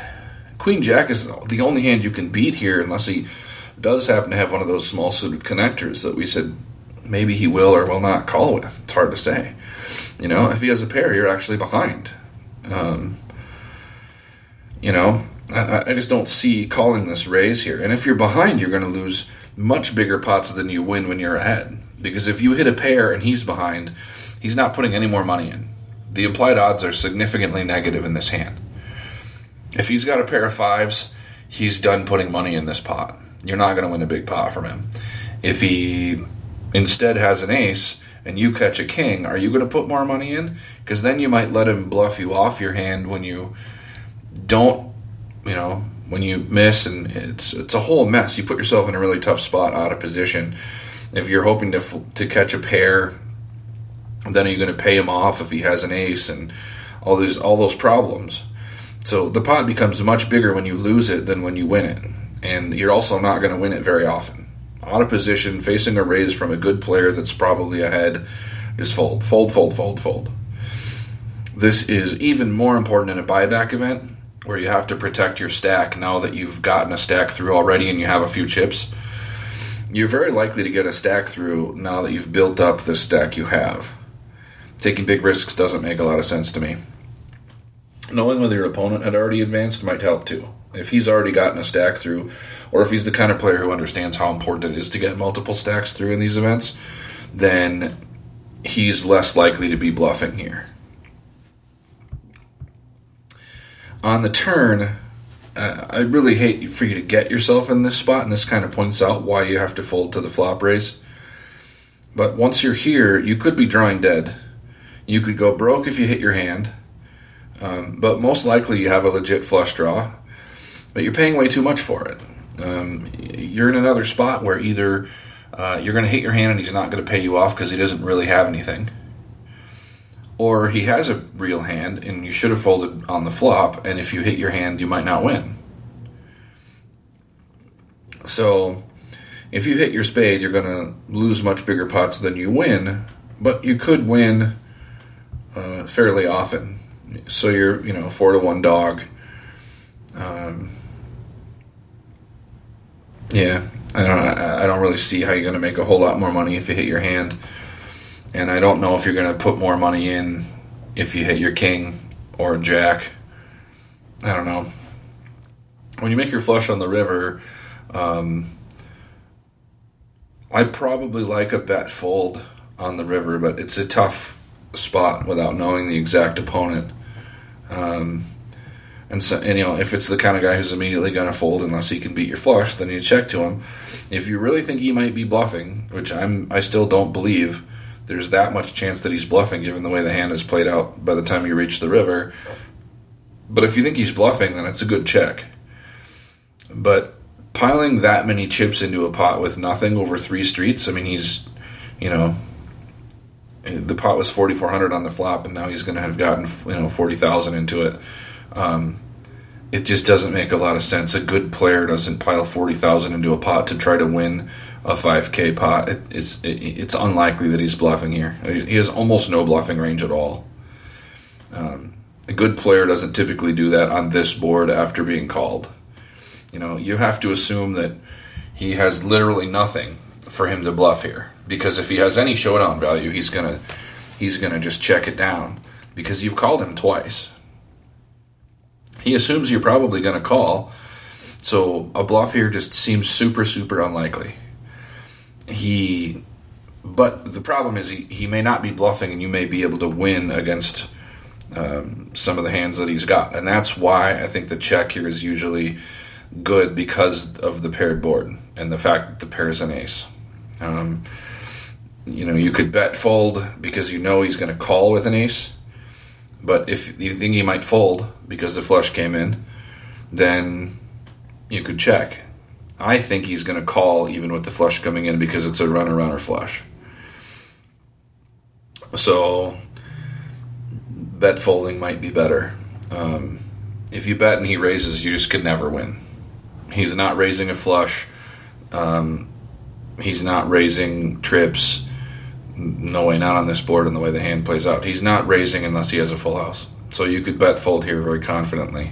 Queen Jack is the only hand you can beat here, unless he does happen to have one of those small suited connectors that we said maybe he will or will not call with. It's hard to say. You know, if he has a pair, you're actually behind. Um, you know, I, I, just don't see calling this raise here. And if you're behind, you're going to lose much bigger pots than you win when you're ahead. Because if you hit a pair and he's behind, he's not putting any more money in. The implied odds are significantly negative in this hand. If he's got a pair of fives, he's done putting money in this pot. You're not going to win a big pot from him. If he instead has an ace, and you catch a king, are you going to put more money in? Because then you might let him bluff you off your hand when you don't, you know, when you miss, and it's it's a whole mess. You put yourself in a really tough spot, out of position. If you're hoping to to catch a pair, then are you going to pay him off if he has an ace and all these all those problems? So the pot becomes much bigger when you lose it than when you win it, and you're also not going to win it very often out of position, facing a raise from a good player that's probably ahead, just fold, fold, fold, fold, fold. This is even more important in a buyback event where you have to protect your stack now that you've gotten a stack through already and you have a few chips. You're very likely to get a stack through now that you've built up the stack you have. Taking big risks doesn't make a lot of sense to me. Knowing whether your opponent had already advanced might help too. If he's already gotten a stack through, or if he's the kind of player who understands how important it is to get multiple stacks through in these events, then he's less likely to be bluffing here. On the turn, uh, I really hate for you to get yourself in this spot, and this kind of points out why you have to fold to the flop raise. But once you're here, you could be drawing dead. You could go broke if you hit your hand, Um, but most likely you have a legit flush draw, but you're paying way too much for it. Um, you're in another spot where either uh, you're going to hit your hand and he's not going to pay you off because he doesn't really have anything, or he has a real hand and you should have folded on the flop, and if you hit your hand, you might not win. So, if you hit your spade, you're going to lose much bigger pots than you win, but you could win uh, fairly often. So you're, you know, four to one dog. Um, yeah, I don't. I don't really see how you're going to make a whole lot more money if you hit your hand, and I don't know if you're going to put more money in if you hit your king or jack. I don't know. When you make your flush on the river, um, I probably like a bet fold on the river, but it's a tough spot without knowing the exact opponent. Um, and, so, and you know, if it's the kind of guy who's immediately going to fold unless he can beat your flush, then you check to him. If you really think he might be bluffing, which I'm, I still don't believe, there's that much chance that he's bluffing given the way the hand is played out by the time you reach the river. But if you think he's bluffing, then it's a good check. But piling that many chips into a pot with nothing over three streets, I mean, he's, you know, eh, the pot was 4400 on the flop and now he's going to have gotten you know 40,000 into it um, it just doesn't make a lot of sense. A good player doesn't pile 40,000 into a pot to try to win a 5k pot. It, it's it, it's unlikely that he's bluffing here. He has almost no bluffing range at all. Um, a good player doesn't typically do that on this board after being called. You know you have to assume that he has literally nothing for him to bluff here because if he has any showdown value, he's gonna he's gonna just check it down because you've called him twice. He assumes you're probably gonna call, so a bluff here just seems super super unlikely. He, but the problem is he, he may not be bluffing, and you may be able to win against um, some of the hands that he's got, and that's why I think the check here is usually good because of the paired board and the fact that the pair is an ace. Um, you know, you could bet fold because you know he's going to call with an ace. But if you think he might fold because the flush came in, then you could check. I think he's going to call even with the flush coming in because it's a runner runner flush. So bet folding might be better. Um, if you bet and he raises, you just could never win. He's not raising a flush. Um, he's not raising trips no way not on this board and the way the hand plays out. He's not raising unless he has a full house. So you could bet fold here very confidently.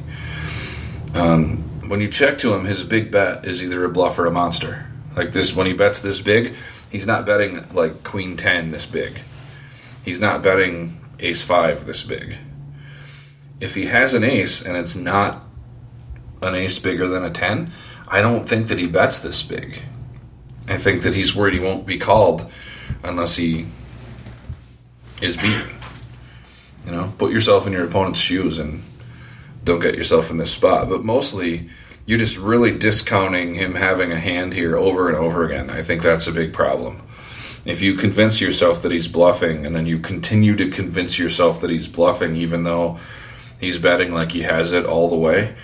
Um, when you check to him, his big bet is either a bluff or a monster. Like this, when he bets this big, he's not betting like queen 10 this big. He's not betting ace 5 this big. If he has an ace and it's not an ace bigger than a 10, I don't think that he bets this big. I think that he's worried he won't be called unless he is beaten. You know, put yourself in your opponent's shoes and don't get yourself in this spot. But mostly, you're just really discounting him having a hand here over and over again. I think that's a big problem. If you convince yourself that he's bluffing and then you continue to convince yourself that he's bluffing, even though he's betting like he has it all the way,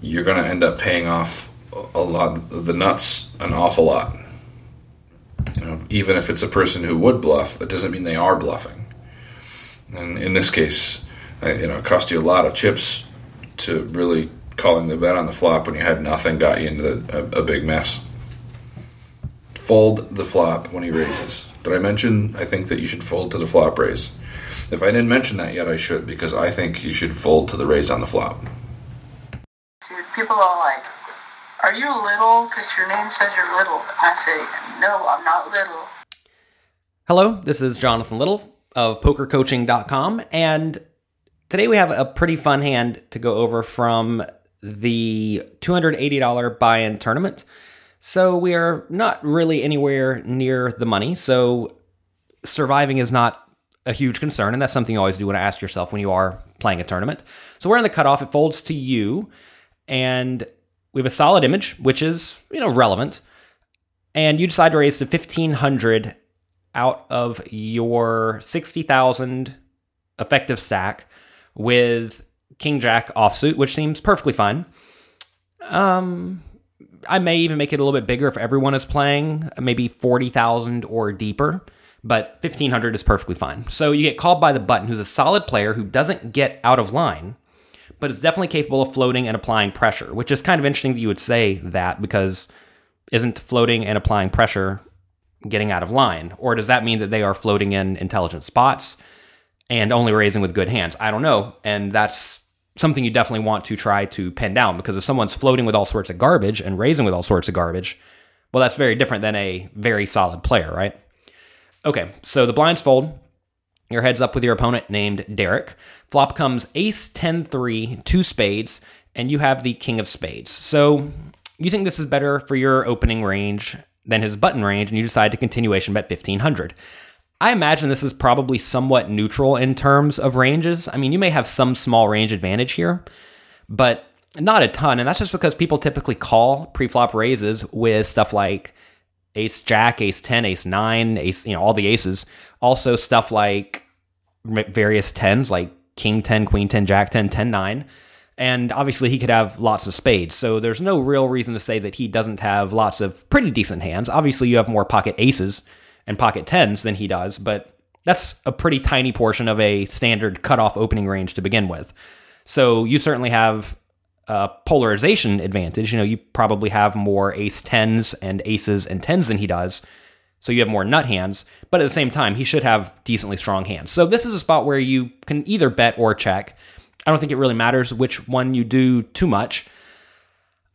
you're going to end up paying off a lot, the nuts, an awful lot. You know, even if it's a person who would bluff, that doesn't mean they are bluffing. And in this case, uh, you know, it cost you a lot of chips to really calling the bet on the flop when you had nothing got you into the, a, a big mess. Fold the flop when he raises. Did I mention I think that you should fold to the flop raise? If I didn't mention that yet, I should because I think you should fold to the raise on the flop. People are like, are you little? Because your name says you're little. I say, No, I'm not little. Hello, this is Jonathan Little of PokerCoaching.com, and today we have a pretty fun hand to go over from the $280 buy in tournament. So we are not really anywhere near the money, so surviving is not a huge concern, and that's something you always do want to ask yourself when you are playing a tournament. So we're in the cutoff, it folds to you, and we have a solid image, which is, you know, relevant. And you decide to raise to 1500 out of your 60,000 effective stack with king jack offsuit, which seems perfectly fine. Um, I may even make it a little bit bigger if everyone is playing, maybe 40,000 or deeper, but 1500 is perfectly fine. So you get called by the button, who's a solid player who doesn't get out of line, but it's definitely capable of floating and applying pressure, which is kind of interesting that you would say that because isn't floating and applying pressure getting out of line? Or does that mean that they are floating in intelligent spots and only raising with good hands? I don't know. And that's something you definitely want to try to pin down because if someone's floating with all sorts of garbage and raising with all sorts of garbage, well, that's very different than a very solid player, right? Okay, so the blinds fold. Your heads up with your opponent named Derek. Flop comes ace 10 3, two spades, and you have the king of spades. So you think this is better for your opening range than his button range, and you decide to continuation bet 1500. I imagine this is probably somewhat neutral in terms of ranges. I mean, you may have some small range advantage here, but not a ton. And that's just because people typically call preflop raises with stuff like ace jack, ace 10, ace 9, ace, you know, all the aces. Also, stuff like various 10s, like king 10, queen 10, jack 10, 10 9. And obviously, he could have lots of spades. So there's no real reason to say that he doesn't have lots of pretty decent hands. Obviously, you have more pocket aces and pocket tens than he does, but that's a pretty tiny portion of a standard cutoff opening range to begin with. So you certainly have a polarization advantage. You know, you probably have more ace tens and aces and tens than he does. So you have more nut hands, but at the same time, he should have decently strong hands. So this is a spot where you can either bet or check. I don't think it really matters which one you do too much.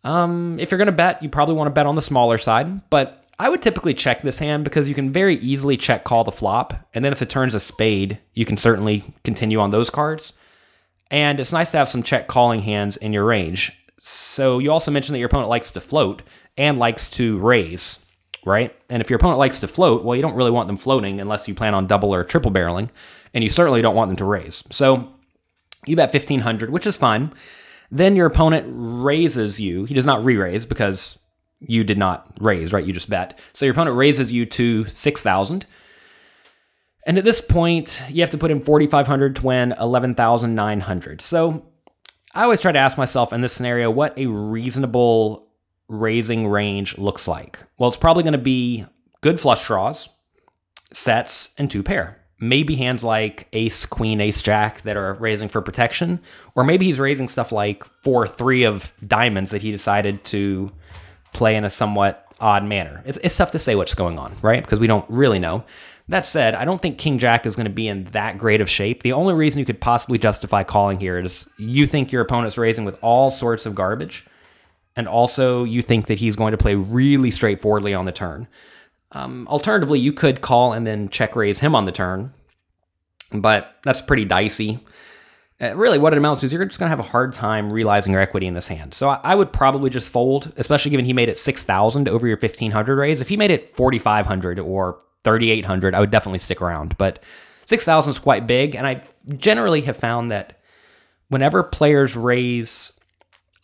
Um, if you're going to bet, you probably want to bet on the smaller side, but I would typically check this hand because you can very easily check call the flop, and then if it turns a spade, you can certainly continue on those cards. And it's nice to have some check calling hands in your range. So you also mentioned that your opponent likes to float and likes to raise, right? And if your opponent likes to float, well, you don't really want them floating unless you plan on double or triple barreling, and you certainly don't want them to raise. So you bet 1500, which is fine. Then your opponent raises you. He does not re-raise because you did not raise, right? You just bet. So your opponent raises you to 6,000. And at this point, you have to put in 4,500 to win 11,900. So I always try to ask myself in this scenario what a reasonable raising range looks like. Well, it's probably going to be good flush draws, sets, and two pair. Maybe hands like ace, queen, ace, jack that are raising for protection. Or maybe he's raising stuff like 4 3 of diamonds that he decided to play in a somewhat odd manner. It's, it's tough to say what's going on, right? Because we don't really know. That said, I don't think King Jack is going to be in that great of shape. The only reason you could possibly justify calling here is you think your opponent's raising with all sorts of garbage, and also you think that he's going to play really straightforwardly on the turn. Um, alternatively, you could call and then check raise him on the turn, but that's pretty dicey. Uh, really, what it amounts to is you're just going to have a hard time realizing your equity in this hand. So I, I would probably just fold, especially given he made it 6,000 over your 1,500 raise. If he made it 4,500 or 3,800, I would definitely stick around. But 6,000 is quite big, and I generally have found that whenever players raise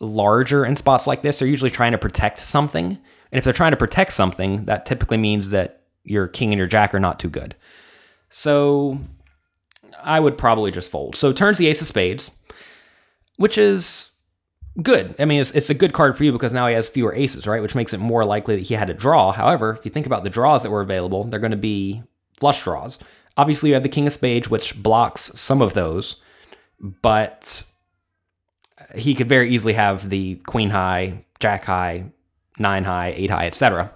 larger in spots like this, they're usually trying to protect something. And if they're trying to protect something, that typically means that your king and your jack are not too good. So I would probably just fold. So turns the ace of spades, which is good. I mean, it's, it's a good card for you because now he has fewer aces, right? Which makes it more likely that he had a draw. However, if you think about the draws that were available, they're going to be flush draws. Obviously, you have the king of spades, which blocks some of those, but he could very easily have the queen high, jack high, nine high, eight high, etc.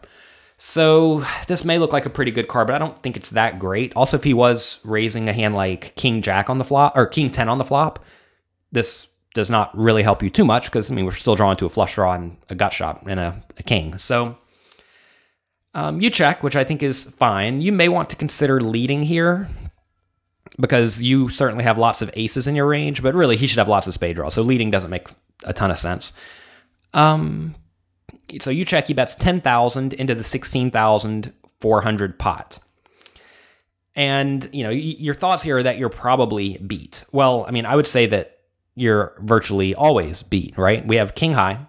So this may look like a pretty good card, but I don't think it's that great. Also, if he was raising a hand like King Jack on the flop or King 10 on the flop, this does not really help you too much because I mean we're still drawn to a flush draw and a gut shot and a, a king. So um, you check, which I think is fine. You may want to consider leading here because you certainly have lots of aces in your range, but really he should have lots of spade draws. So leading doesn't make a ton of sense. Um, so you check, he bets 10,000 into the 16,400 pot. And, you know, your thoughts here are that you're probably beat. Well, I mean, I would say that you're virtually always beat, right? We have king high.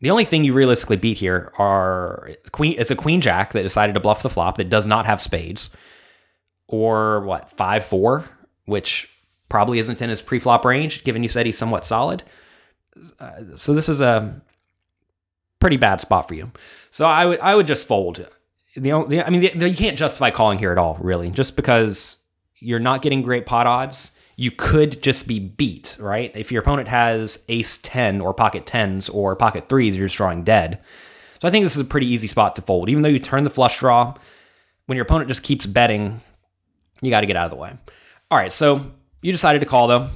The only thing you realistically beat here are queen is a queen jack that decided to bluff the flop that does not have spades. Or what, 5 4, which probably isn't in his pre-flop range, given you said he's somewhat solid. Uh, so this is a pretty bad spot for you. So I would I would just fold. The, only, I mean, the, the, you can't justify calling here at all, really, just because you're not getting great pot odds. You could just be beat, right? If your opponent has ace 10 or pocket 10s or pocket 3s, you're just drawing dead. So I think this is a pretty easy spot to fold. Even though you turn the flush draw, when your opponent just keeps betting, you got to get out of the way. All right, so you decided to call though.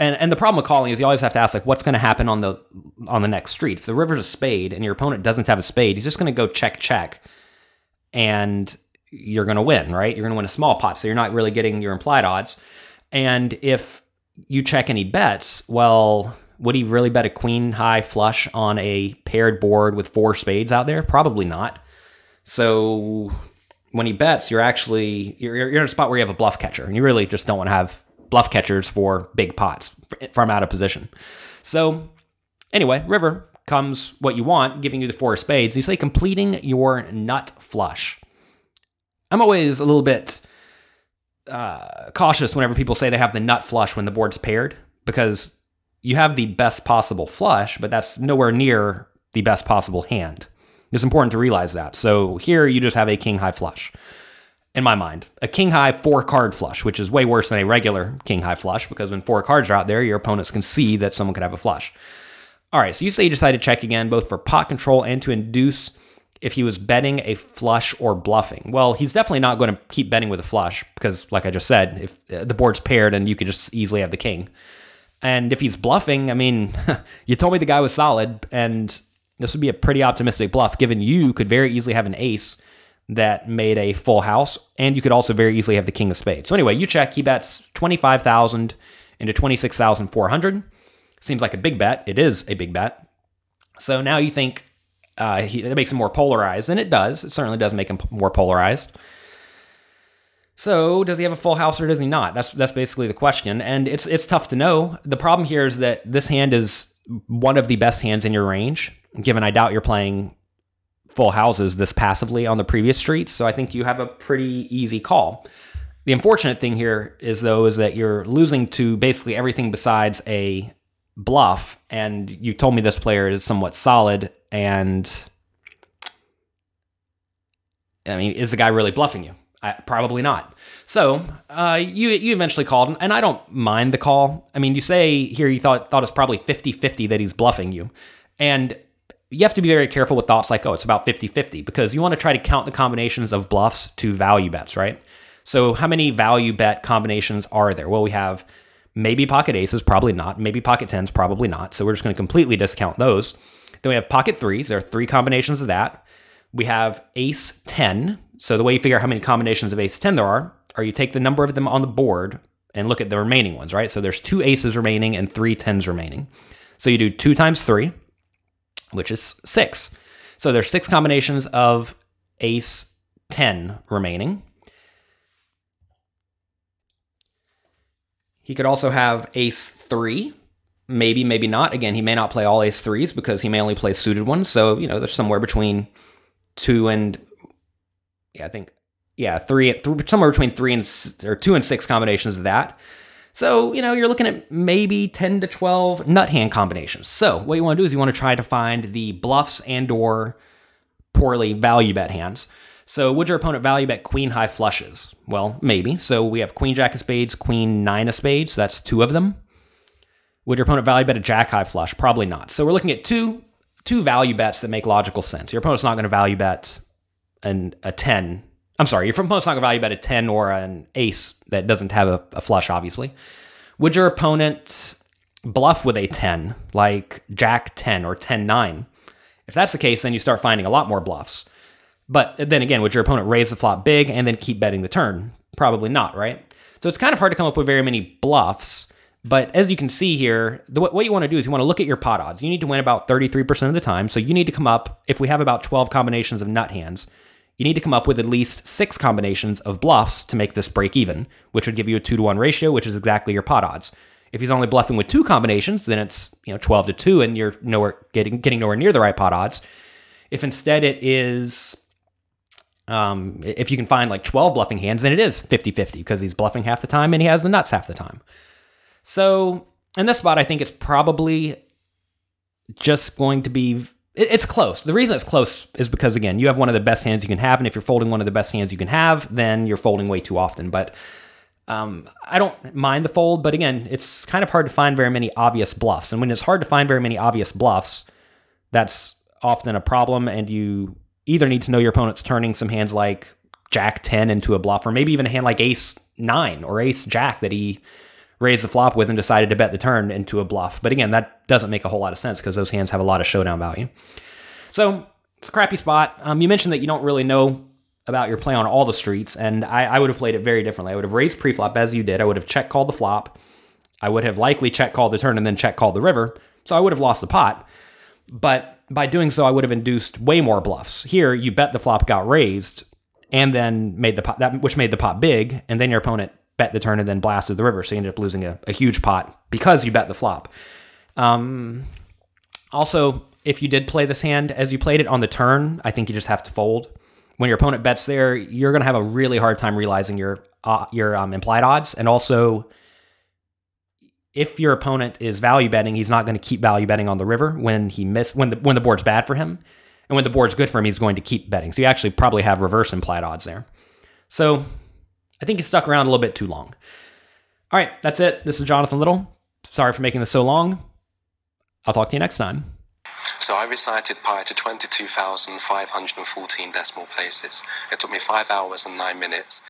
And and the problem with calling is you always have to ask like what's going to happen on the on the next street. If the river's a spade and your opponent doesn't have a spade, he's just going to go check check, and you're going to win, right? You're going to win a small pot, so you're not really getting your implied odds. And if you check any bets, well, would he really bet a queen high flush on a paired board with four spades out there? Probably not. So when he bets, you're actually you're, you're in a spot where you have a bluff catcher, and you really just don't want to have bluff catchers for big pots from out of position. So anyway, river comes what you want, giving you the four of spades. You say completing your nut flush. I'm always a little bit uh, cautious whenever people say they have the nut flush when the board's paired because you have the best possible flush, but that's nowhere near the best possible hand. It's important to realize that. So here you just have a king high flush. In my mind, a king high four card flush, which is way worse than a regular king high flush because when four cards are out there, your opponents can see that someone could have a flush. All right, so you say you decide to check again, both for pot control and to induce if he was betting a flush or bluffing. Well, he's definitely not going to keep betting with a flush because, like I just said, if uh, the board's paired and you could just easily have the king. And if he's bluffing, I mean, you told me the guy was solid, and this would be a pretty optimistic bluff, given you could very easily have an ace that made a full house, and you could also very easily have the king of spades. So anyway, you check. He bets twenty five thousand into twenty six thousand four hundred. Seems like a big bet. It is a big bet. So now you think uh, he, it makes him more polarized, and it does. It certainly does make him more polarized. So does he have a full house or does he not? That's that's basically the question, and it's it's tough to know. The problem here is that this hand is one of the best hands in your range given I doubt you're playing full houses this passively on the previous streets. So I think you have a pretty easy call. The unfortunate thing here is though is that you're losing to basically everything besides a bluff and you told me this player is somewhat solid and I mean is the guy really bluffing you? I, probably not. So uh, you you eventually called, and I don't mind the call. I mean, you say here you thought thought it's probably 50-50 that he's bluffing you, and you have to be very careful with thoughts like, oh, it's about 50 50, because you want to try to count the combinations of bluffs to value bets, right? So, how many value bet combinations are there? Well, we have maybe pocket aces, probably not. Maybe pocket tens, probably not. So, we're just going to completely discount those. Then we have pocket threes. There are three combinations of that. We have ace 10. So, the way you figure out how many combinations of ace 10 there are, are you take the number of them on the board and look at the remaining ones, right? So, there's two aces remaining and three tens remaining. So, you do two times three which is six. So there's six combinations of ace 10 remaining. He could also have ace 3. Maybe, maybe not. Again, he may not play all ace 3s because he may only play suited ones. So, you know, there's somewhere between 2 and yeah, I think yeah, 3 th- somewhere between 3 and or 2 and 6 combinations of that. So, you know, you're looking at maybe 10 to 12 nut hand combinations. So, what you want to do is you want to try to find the bluffs and or poorly value bet hands. So, would your opponent value bet queen high flushes? Well, maybe. So, we have queen jack of spades, queen nine of spades. So that's two of them. Would your opponent value bet a jack high flush? Probably not. So, we're looking at two two value bets that make logical sense. Your opponent's not going to value bet an, a 10 I'm sorry, your opponent's not going to value bet a 10 or an ace that doesn't have a, a, flush, obviously. Would your opponent bluff with a 10, like Jack 10 or 10 9? If that's the case, then you start finding a lot more bluffs. But then again, would your opponent raise the flop big and then keep betting the turn? Probably not, right? So it's kind of hard to come up with very many bluffs. But as you can see here, the, what you want to do is you want to look at your pot odds. You need to win about 33% of the time. So you need to come up, if we have about 12 combinations of nut hands, you need to come up with at least six combinations of bluffs to make this break even, which would give you a two to one ratio, which is exactly your pot odds. If he's only bluffing with two combinations, then it's you know 12 to 2 and you're nowhere getting getting nowhere near the right pot odds. If instead it is Um, if you can find like 12 bluffing hands, then it is 50 50 because he's bluffing half the time and he has the nuts half the time. So in this spot, I think it's probably just going to be. It's close. The reason it's close is because, again, you have one of the best hands you can have. And if you're folding one of the best hands you can have, then you're folding way too often. But um, I don't mind the fold. But again, it's kind of hard to find very many obvious bluffs. And when it's hard to find very many obvious bluffs, that's often a problem. And you either need to know your opponent's turning some hands like Jack 10 into a bluff, or maybe even a hand like Ace 9 or Ace Jack that he raised the flop with and decided to bet the turn into a bluff. But again, that doesn't make a whole lot of sense because those hands have a lot of showdown value. So it's a crappy spot. Um, you mentioned that you don't really know about your play on all the streets, and I, I would have played it very differently. I would have raised preflop as you did. I would have check called the flop. I would have likely check called the turn and then check called the river. So I would have lost the pot. But by doing so, I would have induced way more bluffs. Here, you bet the flop got raised and then made the pot that which made the pot big, and then your opponent bet the turn and then blasted the river. So you ended up losing a, a huge pot because you bet the flop. Um, also, if you did play this hand as you played it on the turn, I think you just have to fold. When your opponent bets there, you're going to have a really hard time realizing your uh, your um, implied odds, and also if your opponent is value betting, he's not going to keep value betting on the river when he miss when the when the board's bad for him, and when the board's good for him, he's going to keep betting. So you actually probably have reverse implied odds there. So I think he stuck around a little bit too long. All right, that's it. This is Jonathan Little. Sorry for making this so long. I'll talk to you next time. So I recited pi to 22,514 decimal places. It took me 5 hours and 9 minutes.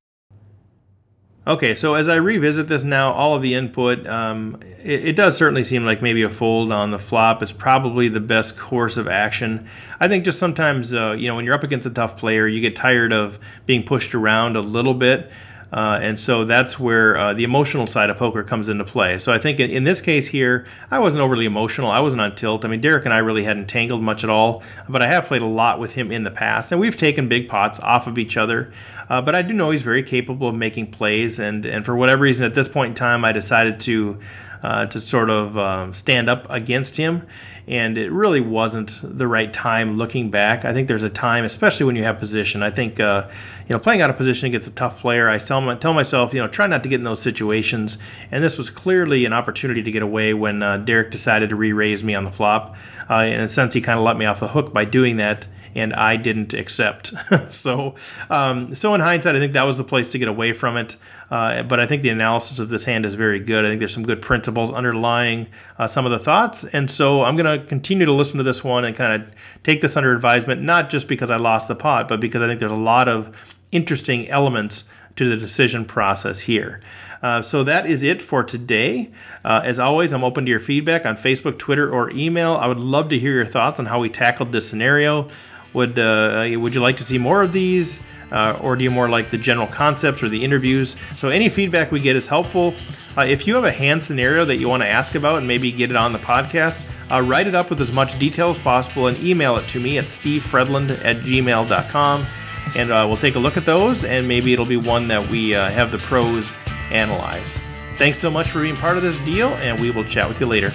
Okay, so as I revisit this now, all of the input, um, it, it, does certainly seem like maybe a fold on the flop is probably the best course of action. I think just sometimes, uh, you know, when you're up against a tough player, you get tired of being pushed around a little bit. Uh, and so that's where uh, the emotional side of poker comes into play. So I think in, in, this case here, I wasn't overly emotional. I wasn't on tilt. I mean, Derek and I really hadn't tangled much at all, but I have played a lot with him in the past, and we've taken big pots off of each other. Uh, but I do know he's very capable of making plays, and, and for whatever reason, at this point in time, I decided to uh, to sort of um, stand up against him. And it really wasn't the right time looking back. I think there's a time, especially when you have position. I think, uh, you know, playing out of position against a tough player, I tell, tell myself, you know, try not to get in those situations. And this was clearly an opportunity to get away when uh, Derek decided to re raise me on the flop. Uh, in a sense, he kind of let me off the hook by doing that and I didn't accept. so, um, so in hindsight, I think that was the place to get away from it. Uh, but I think the analysis of this hand is very good. I think there's some good principles underlying uh, some of the thoughts, and so I'm going to continue to listen to this one and kind of take this under advisement, not just because I lost the pot, but because I think there's a lot of interesting elements to the decision process here. Uh, so that is it for today. Uh, as always, I'm open to your feedback on Facebook, Twitter, or email. I would love to hear your thoughts on how we tackled this scenario. Would uh, would you like to see more of these, uh, or do you more like the general concepts or the interviews? So any feedback we get is helpful. Uh, if you have a hand scenario that you want to ask about and maybe get it on the podcast, uh, write it up with as much detail as possible and email it to me at stevefredlund at gmail.com. And uh, we'll take a look at those, and maybe it'll be one that we uh, have the pros analyze. Thanks so much for being part of this deal, and we will chat with you later.